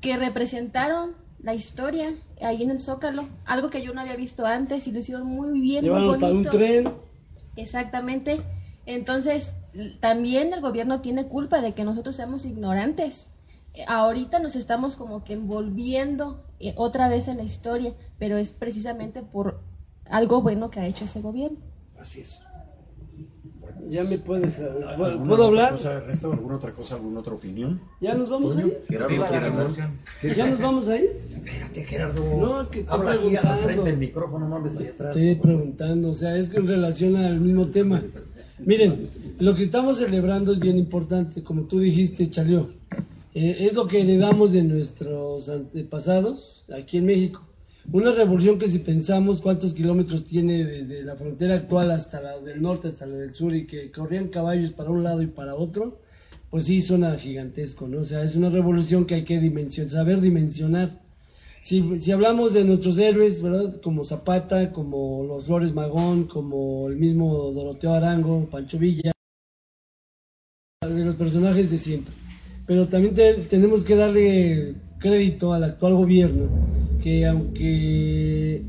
G: que representaron la historia ahí en el Zócalo, algo que yo no había visto antes y lo hicieron muy bien, muy bonito.
C: un tren.
G: Exactamente. Entonces, también el gobierno tiene culpa de que nosotros seamos ignorantes. Eh, ahorita nos estamos como que envolviendo eh, otra vez en la historia, pero es precisamente por algo bueno que ha hecho ese gobierno.
A: Así es.
C: Ya me puedes. ¿Puedo hablar?
A: Cosa, ¿Alguna otra cosa, alguna otra opinión?
C: ¿Ya nos vamos a ir?
D: Gerardo
C: ¿Ya nos vamos a ir?
A: Espérate, Gerardo.
C: No, es que estoy
A: Habla aquí
C: preguntando.
A: frente del micrófono, no hables atrás.
C: Estoy preguntando, o sea, es que en relación al mismo tema. Miren, lo que estamos celebrando es bien importante, como tú dijiste, Chalió. Eh, es lo que heredamos de nuestros antepasados aquí en México. Una revolución que si pensamos cuántos kilómetros tiene desde la frontera actual hasta la del norte, hasta la del sur, y que corrían caballos para un lado y para otro, pues sí suena gigantesco, ¿no? O sea, es una revolución que hay que dimensionar, saber dimensionar. Si, si hablamos de nuestros héroes, ¿verdad? Como Zapata, como los Flores Magón, como el mismo Doroteo Arango, Pancho Villa, de los personajes de siempre. Pero también tenemos que darle crédito al actual gobierno que aunque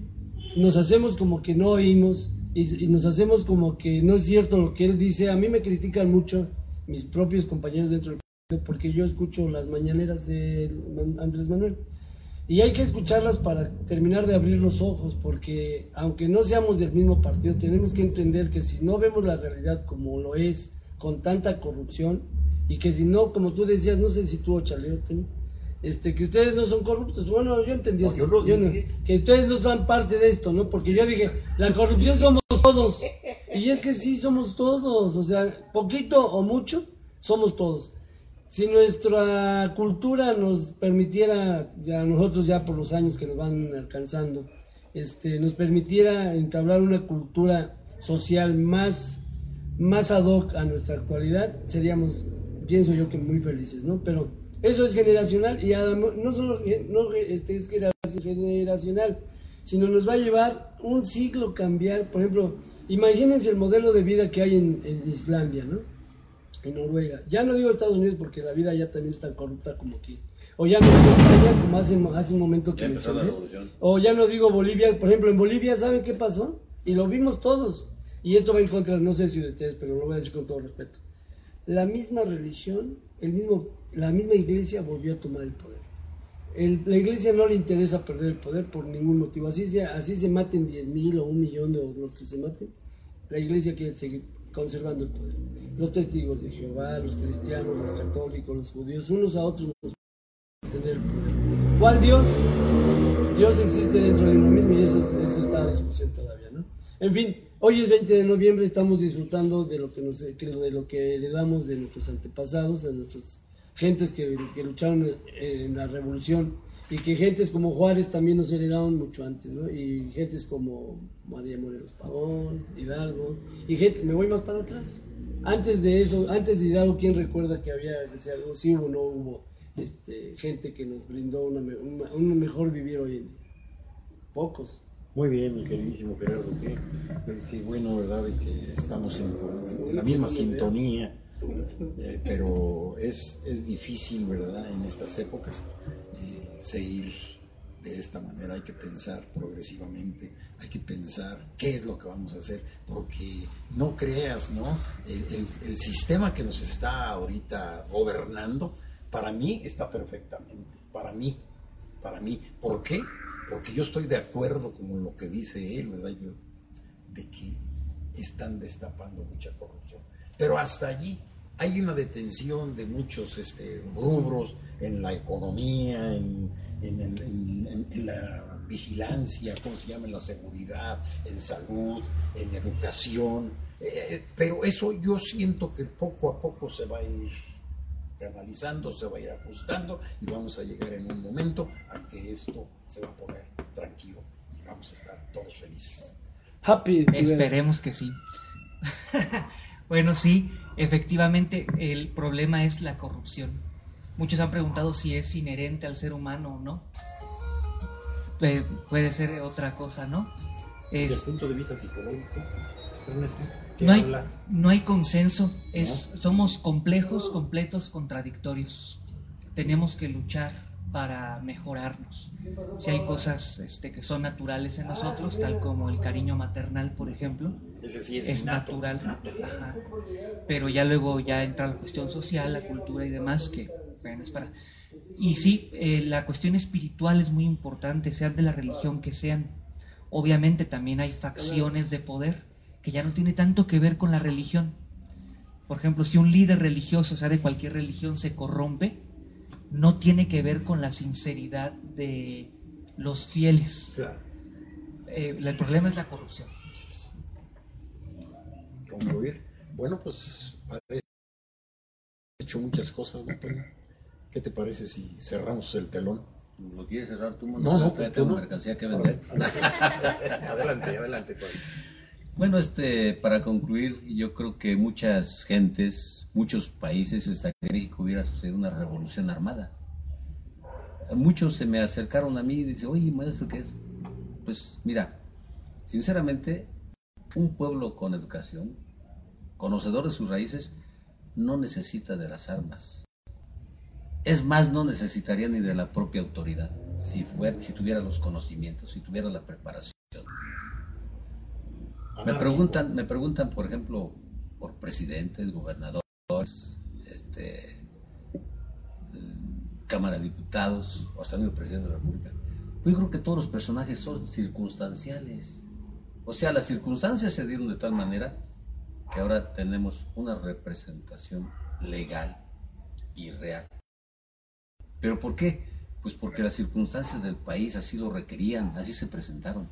C: nos hacemos como que no oímos y, nos hacemos como que no es cierto lo que él dice, a mí me critican mucho mis propios compañeros dentro del partido porque yo escucho las mañaneras de Andrés Manuel. Y hay que escucharlas para terminar de abrir los ojos, porque aunque no seamos del mismo partido, tenemos que entender que si no vemos la realidad como lo es, con tanta corrupción, y que si no, como tú decías, no sé si tú o este, que ustedes no son corruptos. Bueno, yo entendí eso. que ustedes no son parte de esto, ¿no? Porque yo dije, la corrupción somos todos. Y es que sí, somos todos. O sea, poquito o mucho, somos todos. Si nuestra cultura nos permitiera, ya nosotros ya por los años que nos van alcanzando, este, nos permitiera entablar una cultura social más, más ad hoc a nuestra actualidad, seríamos, pienso yo que muy felices, ¿no? Pero eso es generacional y no solo no, este, es generacional, sino nos va a llevar un siglo cambiar. Por ejemplo, imagínense el modelo de vida que hay en, Islandia, ¿no? En Noruega. Ya no digo Estados Unidos porque la vida ya también es tan corrupta como aquí. O ya no digo España como hace, hace un momento que mencioné. O ya no digo Bolivia. Por ejemplo, en Bolivia, ¿saben qué pasó? Y lo vimos todos. Y esto va en contra, no sé si de ustedes, pero lo voy a decir con todo respeto. La misma religión, el mismo la misma iglesia volvió a tomar el poder. la iglesia no le interesa perder el poder por ningún motivo. Así se, así se maten 10 mil o un millón de los que se maten. La iglesia quiere seguir conservando el poder. Los testigos de Jehová, los cristianos, los católicos, los judíos, unos a otros nos tener el poder. ¿Cuál Dios? Dios existe dentro de uno mismo y eso, eso está a discusión todavía, ¿no? En fin, hoy es 20 de noviembre, estamos disfrutando de lo que nos, de lo que heredamos de nuestros antepasados, de nuestros gentes que, lucharon en la revolución y que gentes como Juárez también nos heredaron mucho antes. Y gentes como María Morelos Pavón, Hidalgo, y gente, me voy más para atrás. Antes de eso, antes de Hidalgo, ¿quién recuerda que había, si hubo o no hubo, este, gente que nos brindó una, un mejor vivir hoy en día? Pocos.
A: Muy bien, mi queridísimo Gerardo, qué, qué bueno, ¿verdad? De que estamos en la misma sintonía, eh, pero es, es difícil, ¿verdad? En estas épocas eh, seguir de esta manera, hay que pensar progresivamente, hay que pensar qué es lo que vamos a hacer, porque no creas, ¿no? El, el, sistema que nos está ahorita gobernando, para mí está perfectamente, para mí, para mí. ¿Por qué? porque yo estoy de acuerdo con lo que dice él, ¿verdad? Yo, de que están destapando mucha corrupción. Pero hasta allí hay una detención de muchos este, rubros en la economía, en, en, en, en, la vigilancia, ¿cómo se llama? En la seguridad, en salud, en educación. Eh, pero eso yo siento que poco a poco se va a ir analizando, se va a ir ajustando y vamos a llegar en un momento a que esto se va a poner tranquilo y vamos a estar todos felices.
C: Happy.
B: Esperemos que sí. *laughs* bueno, sí, efectivamente el problema es la corrupción. Muchos han preguntado si es inherente al ser humano o no. Pu- puede ser otra cosa, ¿no?
A: Desde
B: Es-
A: el punto de vista psicológico, Ernesto, ¿qué
B: no, hay, no hay consenso, es, somos complejos, completos, contradictorios. Tenemos que luchar para mejorarnos. Si hay cosas este, que son naturales en nosotros, tal como el cariño maternal, por ejemplo,
A: Ese sí es,
B: natural, ajá. pero ya luego ya entra la cuestión social, la cultura y demás, que bueno, es para... Y sí, eh, la cuestión espiritual es muy importante, sean de la religión que sean. Obviamente también hay facciones de poder que ya no tiene tanto que ver con la religión. Por ejemplo, si un líder religioso, o sea, de cualquier religión, se corrompe, no tiene que ver con la sinceridad de los fieles.
A: Claro.
B: Eh, el problema es la corrupción.
H: Concluir. Bueno, pues parece hecho muchas cosas, ¿no, Toño? ¿Qué te parece si cerramos el telón?
D: ¿Lo quieres cerrar tú, mano?
H: No, no,
D: Todavía
H: tú
D: tengo
H: no.
D: mercancía que vender. *laughs*
A: adelante, adelante.
D: Bueno, este, para concluir, yo creo que muchas gentes, muchos países estarían que México hubiera sucedido una revolución armada. Muchos se me acercaron a mí y dicen, oye, maestro, ¿qué es? Pues mira, sinceramente, un pueblo con educación, conocedor de sus raíces, no necesita de las armas. Es más, no necesitaría ni de la propia autoridad, si, fuera, tuviera los conocimientos, si tuviera la preparación. Me preguntan, me preguntan, por ejemplo, por presidentes, gobernadores, este, Cámara de Diputados, o hasta el presidente de la República. Pues yo creo que todos los personajes son circunstanciales. O sea, las circunstancias se dieron de tal manera que ahora tenemos una representación legal y real. ¿Pero por qué? Pues porque las circunstancias del país así lo requerían, así se presentaron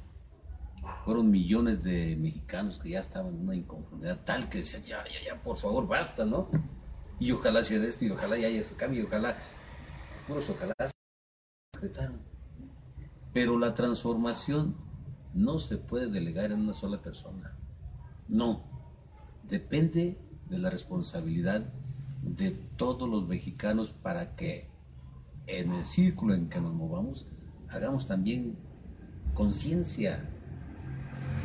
D: fueron millones de mexicanos que ya estaban en una inconformidad tal que decían, ya, ya, ya, por favor, basta, ¿no? Y ojalá sea de esto, y ojalá ya haya ese cambio, y ojalá, puros ojalá se concretaron. Pero la transformación no se puede delegar en una sola persona. No. Depende de la responsabilidad de todos los mexicanos para que en el círculo en que nos movamos hagamos también conciencia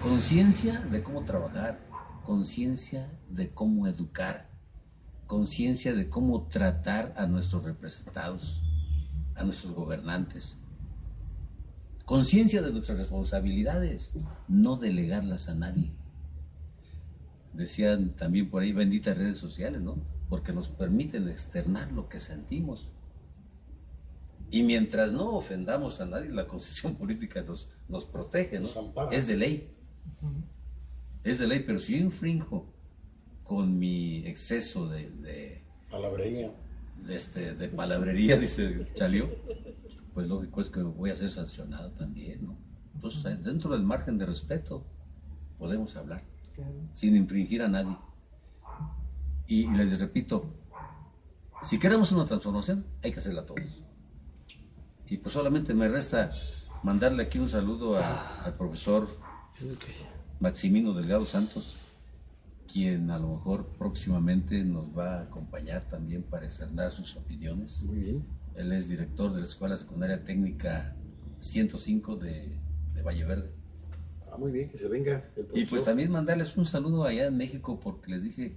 D: conciencia de cómo trabajar, conciencia de cómo educar, conciencia de cómo tratar a nuestros representados, a nuestros gobernantes, conciencia de nuestras responsabilidades, no delegarlas a nadie. Decían también por ahí benditas redes sociales, ¿no? Porque nos permiten externar lo que sentimos. Y mientras no ofendamos a nadie, la *laughs* constitución política nos, nos protege, ¿no?
A: Nos ampara.
D: Es de ley. Es de ley, pero si yo infrinjo con mi exceso de, de,
A: Palabrería.
D: de este, de palabrería, dice Chalio, pues lógico es que voy a ser sancionado también, ¿no? Entonces, dentro del margen de respeto, podemos hablar, sin infringir a nadie. Y, y les repito, si queremos una transformación, hay que hacerla todos. Y pues solamente me resta mandarle aquí un saludo a- al profesor Maximino Delgado Santos, quien a lo mejor próximamente nos va a acompañar también para externar sus opiniones.
A: Muy bien.
D: Él es director de la Escuela Secundaria Técnica 105 de, de Valle Verde.
I: Ah, muy bien, que se venga el
D: Y pues también mandarles un saludo allá en México porque les dije,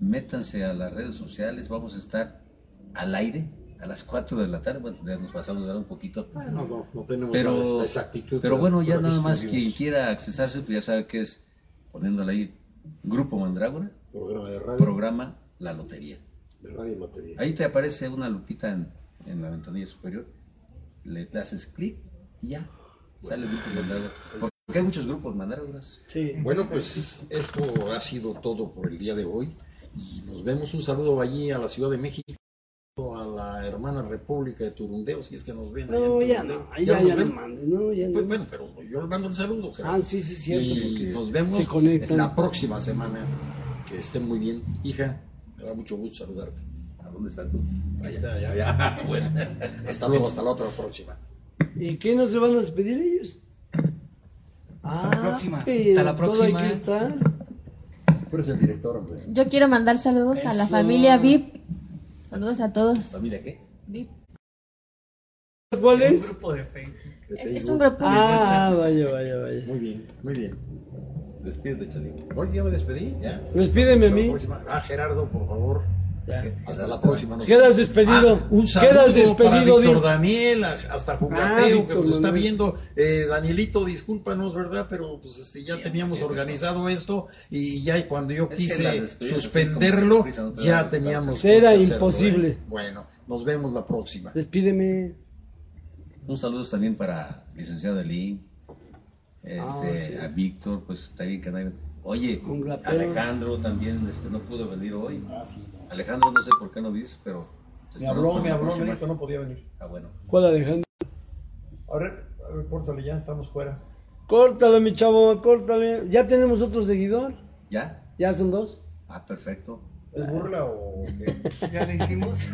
D: métanse a las redes sociales, vamos a estar al aire a las 4 de la tarde, bueno, ya nos pasamos de hora un poquito,
I: Ah, no, no, no tenemos
D: pero,
I: exactitud.
D: pero bueno, ya nada más quien quiera accesarse, pues ya sabe que es poniéndole ahí Grupo Mandrágora,
I: Programa de radio,
D: programa La Lotería.
I: de radio y.
D: Ahí te aparece una lupita en, en la ventanilla superior, le haces clic y ya, sale el Grupo Mandrágora. Porque hay muchos grupos Mandrágoras.
C: Sí.
A: Bueno, pues esto ha sido todo por el día de hoy y nos vemos. Un saludo allí a la Ciudad de México, a la hermana República de Turundeo, si es que nos ven. allá
C: No,
A: en
C: ya no, ahí ya, ya no mandes, no, ya
A: Pues
C: no.
A: bueno, pero yo le mando el saludo, Gerardo.
C: Ah, sí, sí, cierto.
A: Y nos vemos la próxima semana. Que estén muy bien. Hija, me da mucho gusto saludarte.
D: ¿A dónde está tú?
A: Allá, allá.
D: Allá. *laughs* Bueno.
A: Hasta luego, hasta la otra próxima.
C: ¿Y qué no se van a despedir ellos? Ah,
B: la próxima.
C: pero
B: Hasta la
C: todo
B: próxima.
C: hay que estar.
I: Tú eres el director, hombre.
G: Yo quiero mandar saludos a la familia VIP. Saludos a todos.
D: ¿Familia qué?
G: VIP.
C: ¿Cuál es?
B: grupo de Facebook.
G: Es, es un grupo.
C: Ah, vaya, vaya, vaya.
A: Muy bien, muy bien.
D: Despídete, Chalín.
A: Hoy ya me despedí, ya.
C: Despídeme a
A: Hasta
C: mí.
A: próxima. Ah, Gerardo, por favor.
C: Ya.
A: Hasta la próxima. nos
C: Quedas despedido.
A: Ah, un saludo
C: Quedas
A: para
C: despedido,
A: Víctor
C: Dick.
A: Daniel, hasta
C: Ah,
A: Jugateo, que
C: Víctor
A: nos está
C: Manuel.
A: viendo. Eh, Danielito, discúlpanos, ¿verdad? Pero pues este ya teníamos organizado esto y ya cuando yo
D: Es que
A: quise suspenderlo, ya teníamos
C: Era
A: hacerlo,
C: imposible.
A: ¿eh? Bueno, nos vemos la próxima.
C: Despídeme.
D: Un saludo también para licenciado Elín, este,
C: Ah, sí.
D: a Víctor, pues también que. Oye. Alejandro también este, no pudo venir hoy.
A: Ah, sí.
D: Alejandro no sé por qué no dices, pero... te
A: Me habló, me habló, me dijo no podía venir.
D: Ah, bueno.
C: ¿Cuál Alejandro?
A: A ver, a ver, córtale ya, estamos fuera.
C: Córtale, mi chavo, córtale. Ya tenemos otro seguidor.
D: ¿Ya?
C: Ya son dos.
D: Ah, perfecto.
A: ¿Es burla o qué?
B: Ya le hicimos. *laughs*